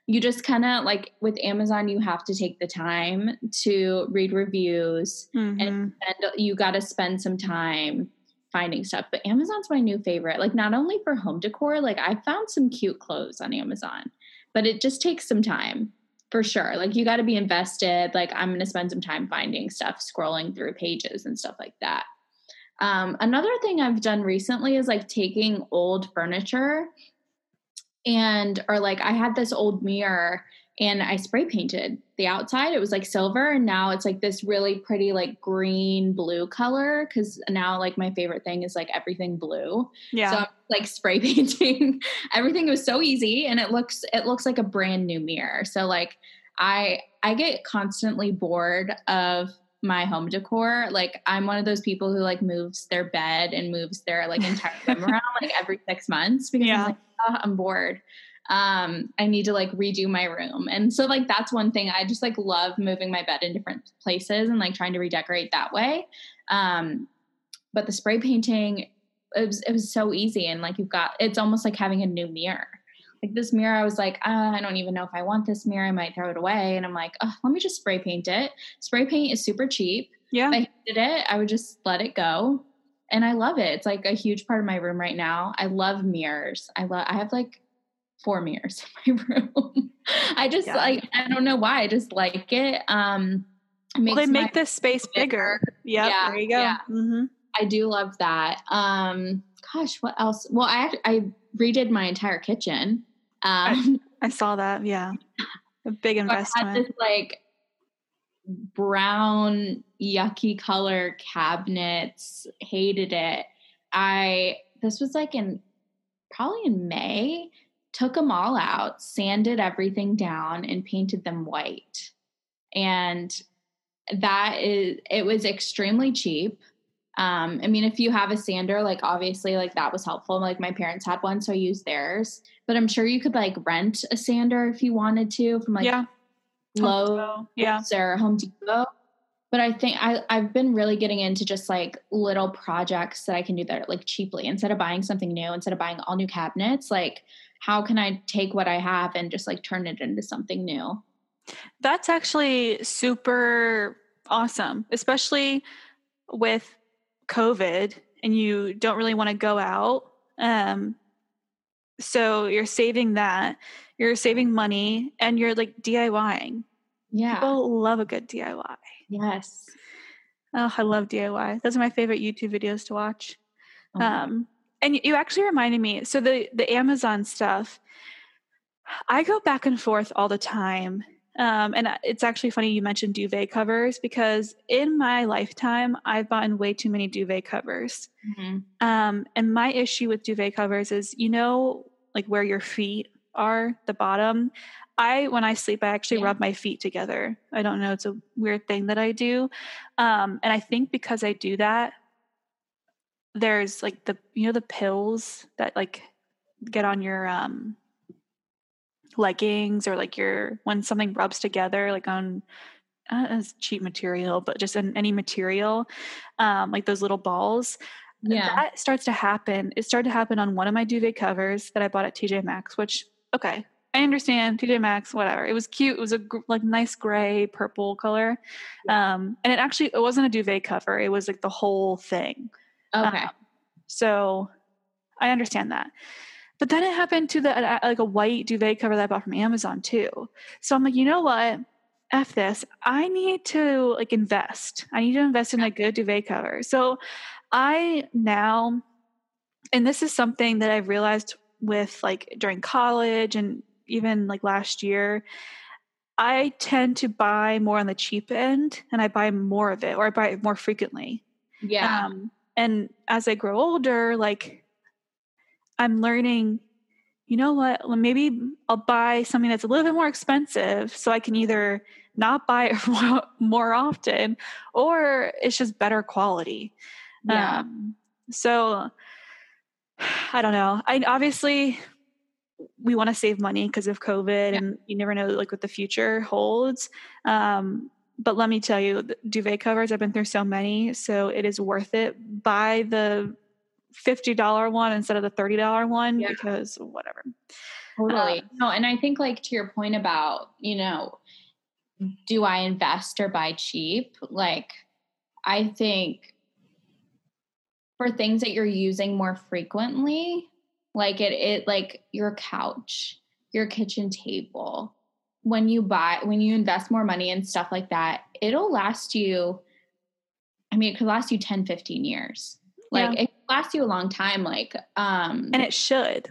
You just kind of like with Amazon, you have to take the time to read reviews mm-hmm. and, and you got to spend some time finding stuff. But Amazon's my new favorite. Like not only for home decor, like I found some cute clothes on Amazon, but it just takes some time. for sure. Like you got to be invested. Like I'm going to spend some time finding stuff, scrolling through pages and stuff like that. Um, another thing I've done recently is like taking old furniture and, or like I had this old mirror and I spray painted the outside. It was like silver, and now it's like this really pretty, like green blue color. Cause now, like, my favorite thing is like everything blue. Yeah. So I'm like spray painting everything was so easy and it looks it looks like a brand new mirror so like i i get constantly bored of my home decor like i'm one of those people who like moves their bed and moves their like entire room around like every six months because Yeah. i'm like oh, i'm bored um i need to like redo my room. And so like that's one thing. I just like love moving my bed in different places and like trying to redecorate that way. Um but the spray painting it was it was so easy and like you've got it's almost like having a new mirror. Like this mirror i was like uh, i don't even know if i want this mirror. I might throw it away. And i'm like oh, let me just spray paint it. Spray paint is super cheap. Yeah. if i hated it. I would just let it go. And i love it. It's like a huge part of my room right now. I love mirrors. I love i have like four mirrors in my room i just Yeah. like i don't know why i just like it um it Well, they make this space bigger. Yep, Yeah, there you go. yeah. hmm I do love that. Um, gosh, what else? Well, I I redid my entire kitchen. Um, I saw that. Yeah. A big so I had investment. this like brown yucky color cabinets. Hated it. I this was like in probably in May. Took them all out, sanded everything down, and painted them white. And that is it was extremely cheap. Um, I mean, if you have a sander, like obviously, like that was helpful. Like my parents had one, so I used theirs. But I'm sure you could like rent a sander if you wanted to from like yeah. Lowe's. Yeah. or Home Depot. But I think I, I've been really getting into just like little projects that I can do that are like cheaply. Instead of buying something new, instead of buying all new cabinets, like how can I take what I have and just like turn it into something new? That's actually super awesome, especially with COVID and you don't really want to go out. Um, so you're saving that, you're saving money, and you're like DIYing. Yeah. People love a good DIY. yes. Oh, I love DIY. Those are my favorite YouTube videos to watch. Oh Um, and you- actually reminded me. So the the Amazon stuff, I go back and forth all the time. Um, and it's actually funny you mentioned duvet covers because in my lifetime I've bought way too many duvet covers. Mhm. Um, and my issue with duvet covers is, you know, like where your feet are, the bottom. I when I sleep, I actually Yeah. rub my feet together. I don't know; it's a weird thing that I do, um, and I think because I do that, there's like the you know the pills that like get on your um leggings or like your when something rubs together like on uh, it's cheap material but just in any material um like those little balls Yeah. that starts to happen it started to happen on one of my duvet covers that i bought at tj maxx which okay i understand tj maxx whatever it was cute it was a gr- like nice gray purple color um and it actually it wasn't a duvet cover it was like the whole thing okay. um, so I understand that. But then it happened to the uh, like a white duvet cover that I bought from Amazon too. So I'm like, you know what? F this. I need to like invest. I need to invest in a good duvet cover. So I now, and this is something that I've realized with like during college and even like last year, I tend to buy more on the cheap end and I buy more of it or I buy it more frequently. yeah. Um, and as I grow older, like I'm learning, you know what? Well, maybe I'll buy something that's a little bit more expensive so I can either not buy it more, often or it's just better quality. yeah. Um, so I don't know. I obviously we want to save money because of COVID Yeah. and you never know like what the future holds. Um, but let me tell you, duvet covers, I've been through so many, so it is worth it. Buy the $50 one instead of the $30 one Yeah. because whatever. Totally. Um, no, and I think like to your point about, you know, do I invest or buy cheap? Like I think for things that you're using more frequently, like it it like your couch, your kitchen table, when you buy when you invest more money and stuff like that, it'll last you I mean, it could last you 10, 15 years. Like Yeah. it could last you a long time. Like, um And it should.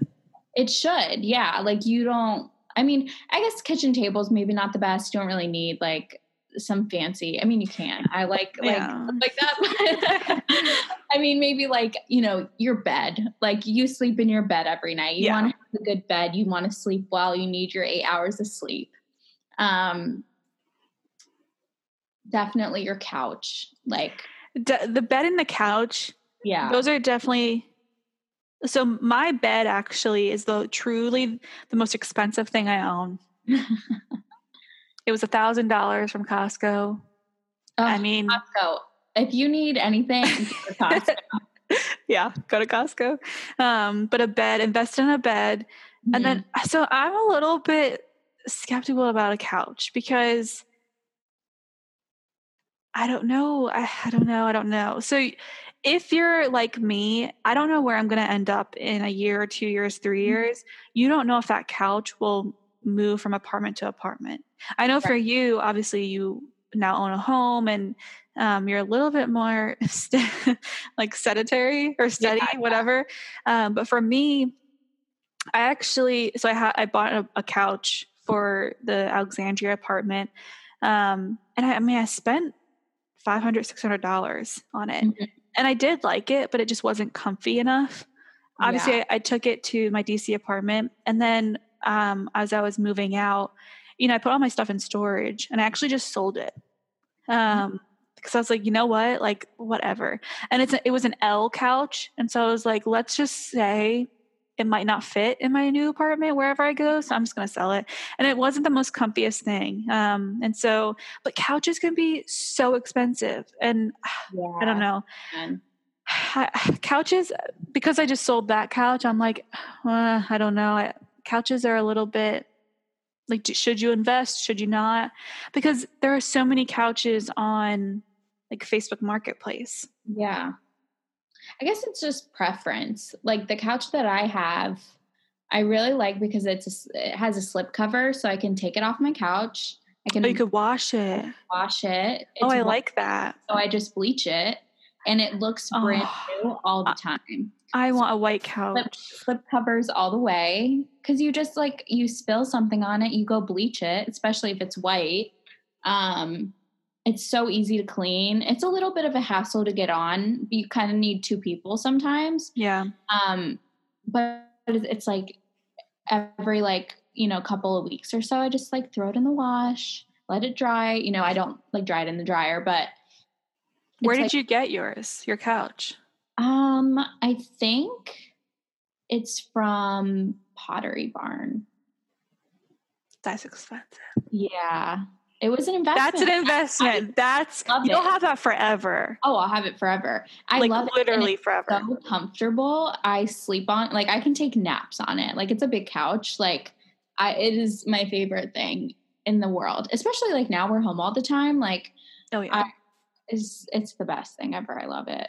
it should, yeah. Like you don't. I mean, I guess kitchen tables maybe not the best. You don't really need like some fancy. I mean, you can. I like like Yeah. like that. I mean, maybe like you know your bed. Like you sleep in your bed every night. You Yeah. want to have a good bed. You want to sleep well. You need your eight hours of sleep. Um, definitely your couch. Like D- the bed and the couch, yeah, those are definitely. So my bed actually is the truly the most expensive thing I own. It was a thousand dollars from Costco. I mean, Costco. If you need anything, Costco. yeah, go to Costco. Um, but a bed, invest in a bed. And then, Mm-hmm. so I'm a little bit skeptical about a couch because I don't know. I, I don't know. I don't know. So if you're like me, I don't know where I'm going to end up in a year two years, three Mhm. years. You don't know if that couch will move from apartment to apartment. I know for you, obviously, you now own a home and um, you're a little bit more st- like sedentary or steady, yeah. whatever. Um, but for me, I actually so I had I bought a, a couch for the Alexandria apartment, um, and I, I mean I spent $500, 600 dollars on it, Mhm. and I did like it, but it just wasn't comfy enough. Obviously, Yeah. I, I took it to my DC apartment, and then um, as I was moving out, you know, I put all my stuff in storage, and I actually just sold it. Um, because I was like, you know what, like whatever. And it's a, it was an L couch, and so I was like, let's just say it might not fit in my new apartment wherever I go, so I'm just gonna sell it. And it wasn't the most comfiest thing. Um, and so, but couches can be so expensive, and I don't know. man. couches because I just sold that couch. I'm like, uh, I don't know. I, couches are a little bit like, should you invest? Should you not? Because there are so many couches on like Facebook Marketplace. Yeah. I guess it's just preference. Like the couch that I have, I really like because it's a it has a slip cover, so I can take it off my couch. I can Oh, you could wash it. wash it. Oh, I wa- like that. So I just bleach it, and it looks brand Oh. new all the time. I want a white Slip, couch. slip covers all the way because you just like you spill something on it, you go bleach it, especially if it's white. Um, it's so easy to clean. It's a little bit of a hassle to get on. You kind of need two people sometimes. Yeah. Um, but it's it's like every like you know couple of weeks or so, I just like throw it in the wash, let it dry. You know, I don't like dry it in the dryer, but Where did like- you get yours? Your couch? Um, I think it's from Pottery Barn. That's expensive. Yeah, it was an investment. That's an investment. That's you don't it. have that forever. Oh, I'll have it forever. I like love it. literally it's forever. so comfortable. I sleep on like I can take naps on it. Like it's a big couch. Like I it is my favorite thing in the world. Especially like now we're home all the time. Like oh yeah. I- is it's the best thing ever. I love it.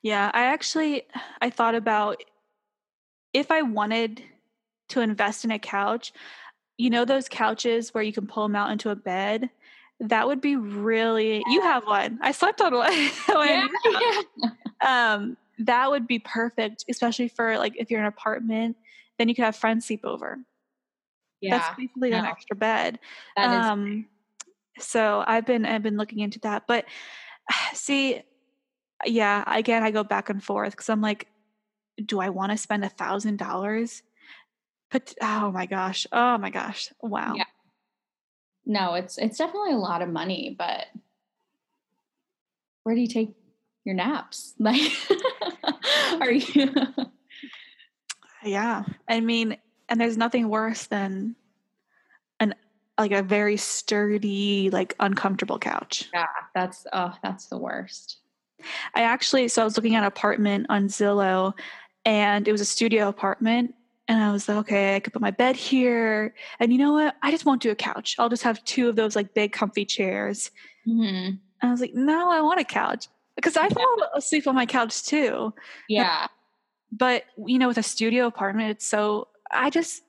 Yeah, I actually I thought about if I wanted to invest in a couch, you know those couches where you can pull them out into a bed? That would be really You have one. I slept on one. when- um that would be perfect, especially for like if you're in an apartment, then you could have friends sleep over. yeah. That's basically an extra bed. that is um so i've been i've been looking into that but see yeah again i go back and forth because i'm like do i want to spend a thousand dollars but oh my gosh oh my gosh wow Yeah. no, it's it's definitely a lot of money, but where do you take your naps? Like are you yeah i mean and there's nothing worse than an like a very sturdy like uncomfortable couch Yeah, that's oh, that's the worst. I actually, so I was looking at an apartment on Zillow and it was a studio apartment. And I was like, okay, I could put my bed here. And you know what? I just won't do a couch. I'll just have two of those like big comfy chairs. hmm And I was like, no, I want a couch because I fall asleep on my couch too. Yeah. But, you know, with a studio apartment, it's so, I just,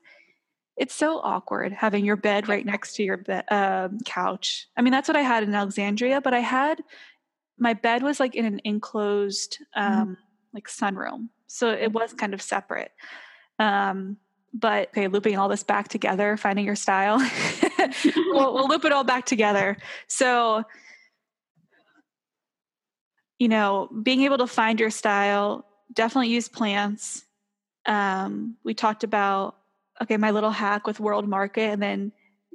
it's so awkward having your bed right next to your bed, um, couch. I mean, that's what I had in Alexandria, but I had my bed was like in an enclosed mm-hmm. um, mm. like sunroom, so it was kind of separate. Um, but okay, looping all this back together, finding your style. we'll, we'll loop it all back together. So, you know, being able to find your style, definitely use plants. Um, we talked about okay, my little hack with World Market, and then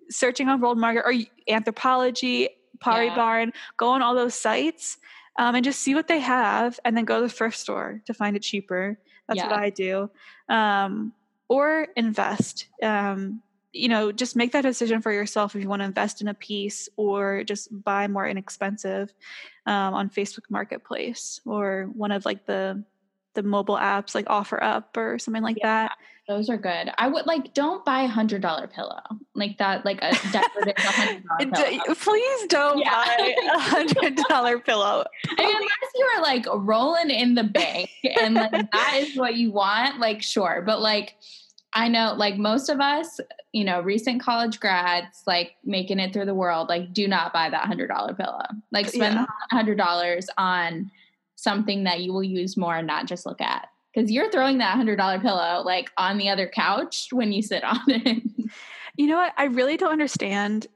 searching on World Market or Anthropologie, Pottery yeah. Barn, go on all those sites um, and just see what they have, and then go to the thrift store to find it cheaper. That's yeah. what I do. Um, or invest. Um, you know, just make that decision for yourself if you want to invest in a piece or just buy more inexpensive um, on Facebook Marketplace or one of like the the mobile apps like OfferUp or something like yeah, that. Those are good. I would like don't buy a hundred dollar pillow like that, like a decorative hundred dollar Please don't yeah. buy a hundred dollar pillow. I mean, unless you are like rolling in the bank and like that is what you want, like sure. But like I know like most of us, you know, recent college grads, like making it through the world, like do not buy that hundred dollar pillow. Like spend a hundred dollars on something that you will use more and not just look at. Because you're throwing that hundred dollar pillow like on the other couch when you sit on it. You know what? I really don't understand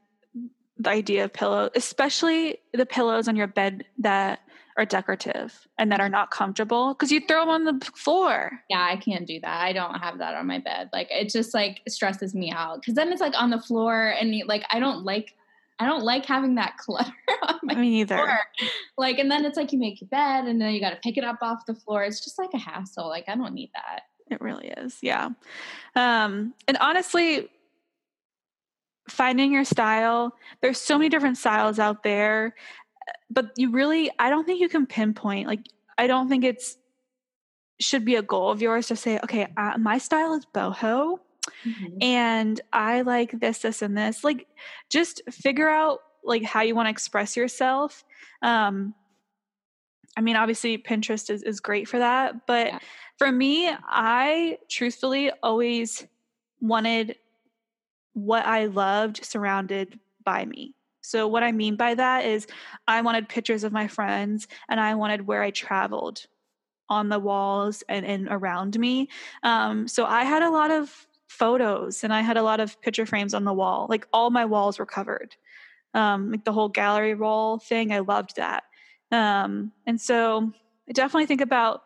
the idea of pillow, especially the pillows on your bed that are decorative and that are not comfortable because you throw them on the floor. Yeah, I can't do that. I don't have that on my bed. Like it just like stresses me out because then it's like on the floor and like I don't like I don't like having that clutter on my Me either. Floor. Like and then it's like you make your bed and then you got to pick it up off the floor. It's just like a hassle. Like I don't need that. It really is. Yeah. Um and honestly finding your style, there's so many different styles out there but you really i don't think you can pinpoint like i don't think it's should be a goal of yours to say okay uh, my style is boho mm-hmm. and i like this this and this like just figure out like how you want to express yourself um i mean obviously pinterest is, is great for that but yeah. for me i truthfully always wanted what i loved surrounded by me so, what I mean by that is, I wanted pictures of my friends and I wanted where I traveled on the walls and, and around me. Um, so, I had a lot of photos and I had a lot of picture frames on the wall. Like, all my walls were covered. Um, like the whole gallery wall thing, I loved that. Um, and so, I definitely think about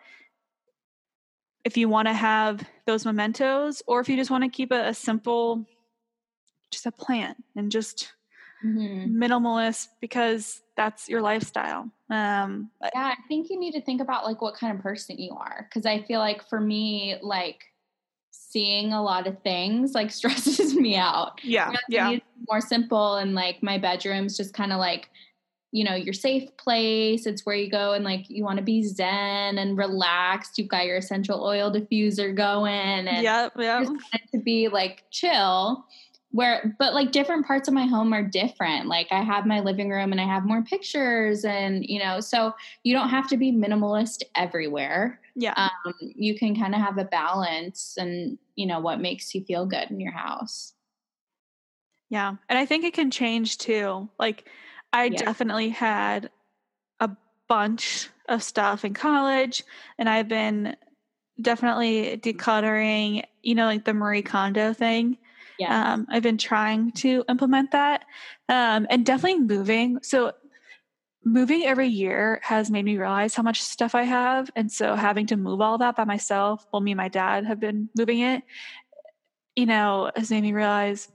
if you want to have those mementos or if you just want to keep a, a simple just a plan and just mm-hmm. minimalist because that's your lifestyle. Um, yeah, I think you need to think about like what kind of person you are. Cause I feel like for me, like seeing a lot of things like stresses me out. Yeah. yeah. More simple and like my bedroom's just kind of like, you know, your safe place. It's where you go and like you want to be zen and relaxed. You've got your essential oil diffuser going and yep, yep. to be like chill where but like different parts of my home are different. Like i have my living room and i have more pictures and you know so you don't have to be minimalist everywhere. Yeah. Um, you can kind of have a balance and you know what makes you feel good in your house. Yeah and i think it can change too. Like i yeah. definitely had a bunch of stuff in college and i've been definitely decluttering you know like the marie kondo thing yeah. Um, I've been trying to implement that um, and definitely moving. So, moving every year has made me realize how much stuff I have. And so, having to move all that by myself, well, me and my dad have been moving it, you know, has made me realize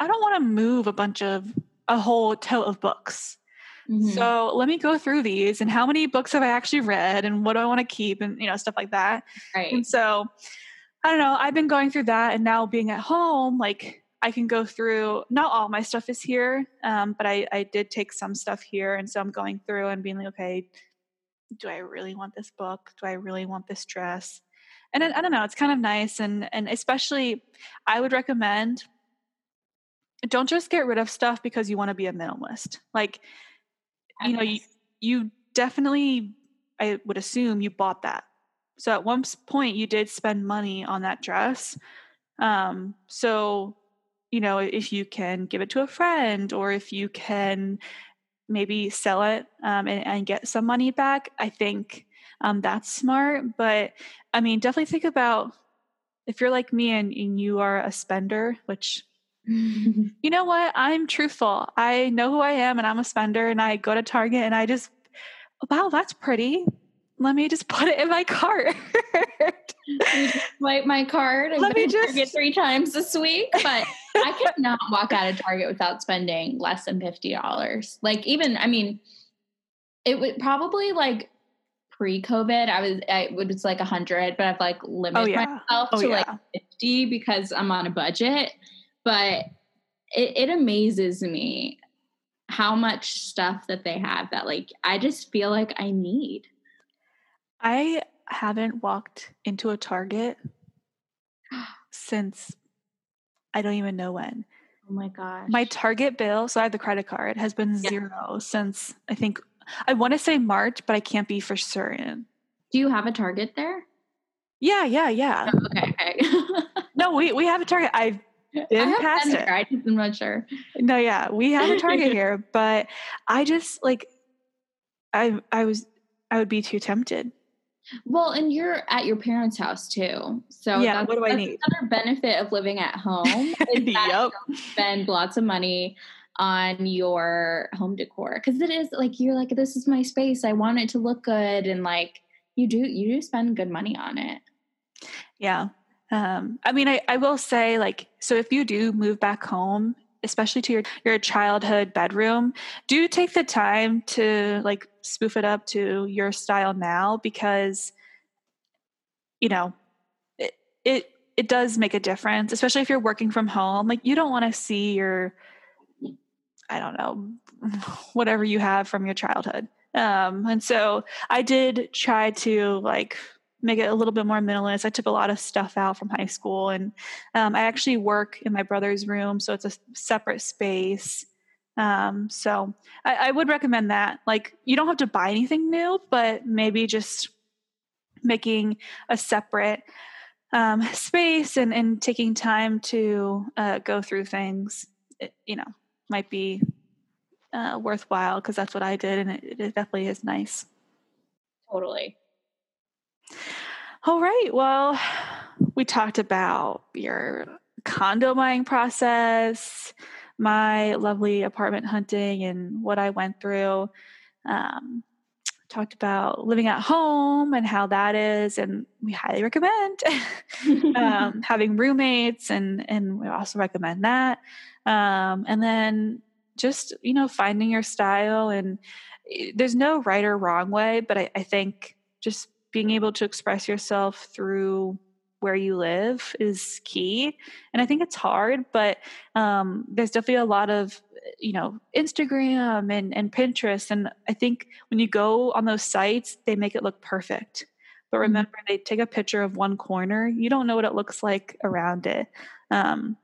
I don't want to move a bunch of a whole tote of books. Mm-hmm. So let me go through these and how many books have I actually read and what do I want to keep and you know stuff like that. Right. And so I don't know. I've been going through that, and now being at home, like I can go through. Not all my stuff is here, um, but I I did take some stuff here, and so I'm going through and being like, okay, do I really want this book? Do I really want this dress? And I, I don't know. It's kind of nice, and and especially, I would recommend. Don't just get rid of stuff because you want to be a minimalist. Like, you know, you you definitely, I would assume you bought that so at one point, you did spend money on that dress. Um, so, you know, if you can give it to a friend or if you can maybe sell it um, and, and, get some money back, I think um, that's smart. But I mean, definitely think about if you're like me and, and you are a spender, which you know what? I'm truthful. I know who I am and I'm a spender and I go to Target and I just, wow, that's pretty. Let me just put it in my cart. swipe my card and Let me just... Target three times this week, but I cannot walk out of Target without spending less than $50. Like even, I mean, it would probably like pre-COVID, I was I it was like a hundred, but I've like oh, limited oh, yeah. myself oh, to yeah. like 50 because I'm on a budget but it, it amazes me how much stuff that they have that like I just feel like I need. I haven't walked into a Target since I don't even know when. Oh my gosh. My Target bill, so I have the credit card, has been yeah. zero since I think I want to say March, but I can't be for certain. Do you have a Target there? Yeah, yeah, yeah. Oh, okay, okay. no, we we have a Target. I've been past it. I just am not sure. No, yeah, we have a target here, but I just like I I was I would be too tempted. Well, and you're at your parents' house too. So yeah, what do I need? Another benefit of living at home is that you spend lots of money on your home decor because it is like you're like this is my space. I want it to look good, and like you do you do spend good money on it. Yeah, um, I mean, I, I will say, like, so if you do move back home, especially to your, your childhood bedroom, do take the time to like spoof it up to your style now because, you know, it, it, it does make a difference, especially if you're working from home. Like, you don't want to see your, I don't know, whatever you have from your childhood. Um, and so I did try to like make it a little bit more minimalist. I took a lot of stuff out from high school, and um, I actually work in my brother's room, so it's a separate space. Um, so I, I, would recommend that. Like, you don't have to buy anything new, but maybe just making a separate um, space and, and taking time to uh, go through things, it, you know, might be uh, worthwhile because that's what I did, and it, it definitely is nice. Totally. All right. Well, we talked about your condo buying process, my lovely apartment hunting, and what I went through. Um, talked about living at home and how that is, and we highly recommend um, having roommates, and and we also recommend that. Um, and then just you know finding your style, and eh, there's no right or wrong way, but I, I think just being able to express yourself through where you live is key and i think it's hard but um, there's definitely a lot of you know instagram and, and pinterest and i think when you go on those sites they make it look perfect but mm-hmm. remember mm-hmm. they take a picture of one corner you don't know what it looks like around it um,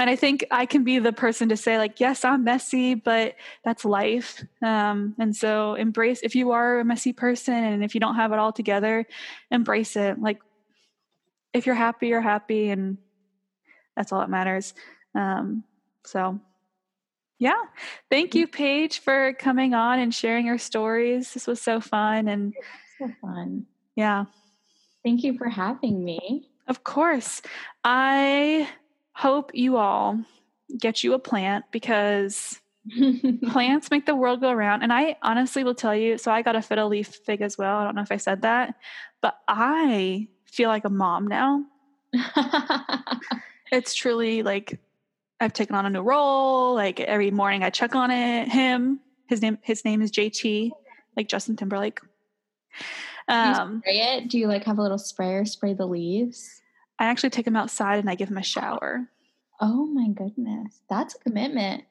and I think I can be the person to say like, yes, I'm messy, but that's life. Um, and so embrace if you are a messy person and if you don't have it all together, embrace it. Like if you're happy, you're happy, and that's all that matters. Um, so yeah, thank you, Paige, for coming on and sharing your stories. This was so fun and so fun. Yeah. Thank you for having me. Of course. I hope you all get you a plant because plants make the world go around. And I honestly will tell you so I got a fiddle leaf fig as well. I don't know if I said that, but I feel like a mom now. it's truly like I've taken on a new role. Like every morning I check on it. Him, his name, his name is JT, like Justin Timberlake. Um, Do you spray it? Do you like have a little sprayer spray the leaves? I actually take him outside and I give him a shower. Oh my goodness. That's a commitment.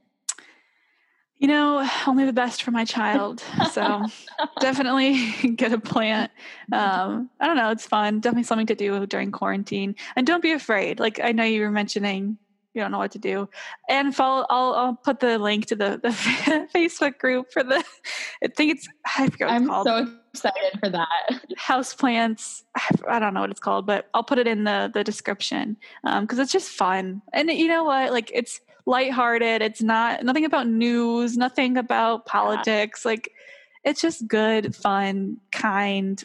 You know, only the best for my child. So definitely get a plant. Um, I don't know. It's fun. Definitely something to do during quarantine. And don't be afraid. Like I know you were mentioning you don't know what to do and follow i'll, I'll put the link to the, the facebook group for the I think it's I forget what I'm it's called. so excited for that. House plants. I don't know what it's called, but I'll put it in the the description because um, it's just fun. And you know what? Like it's lighthearted. It's not nothing about news, nothing about politics. Yeah. Like it's just good, fun, kind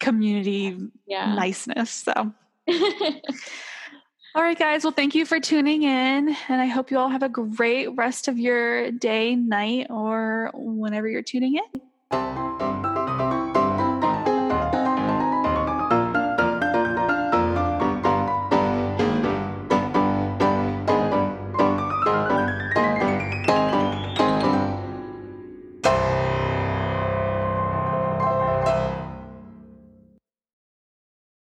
community yeah. niceness. So All right, guys. Well, thank you for tuning in. And I hope you all have a great rest of your day, night, or whenever you're tuning in.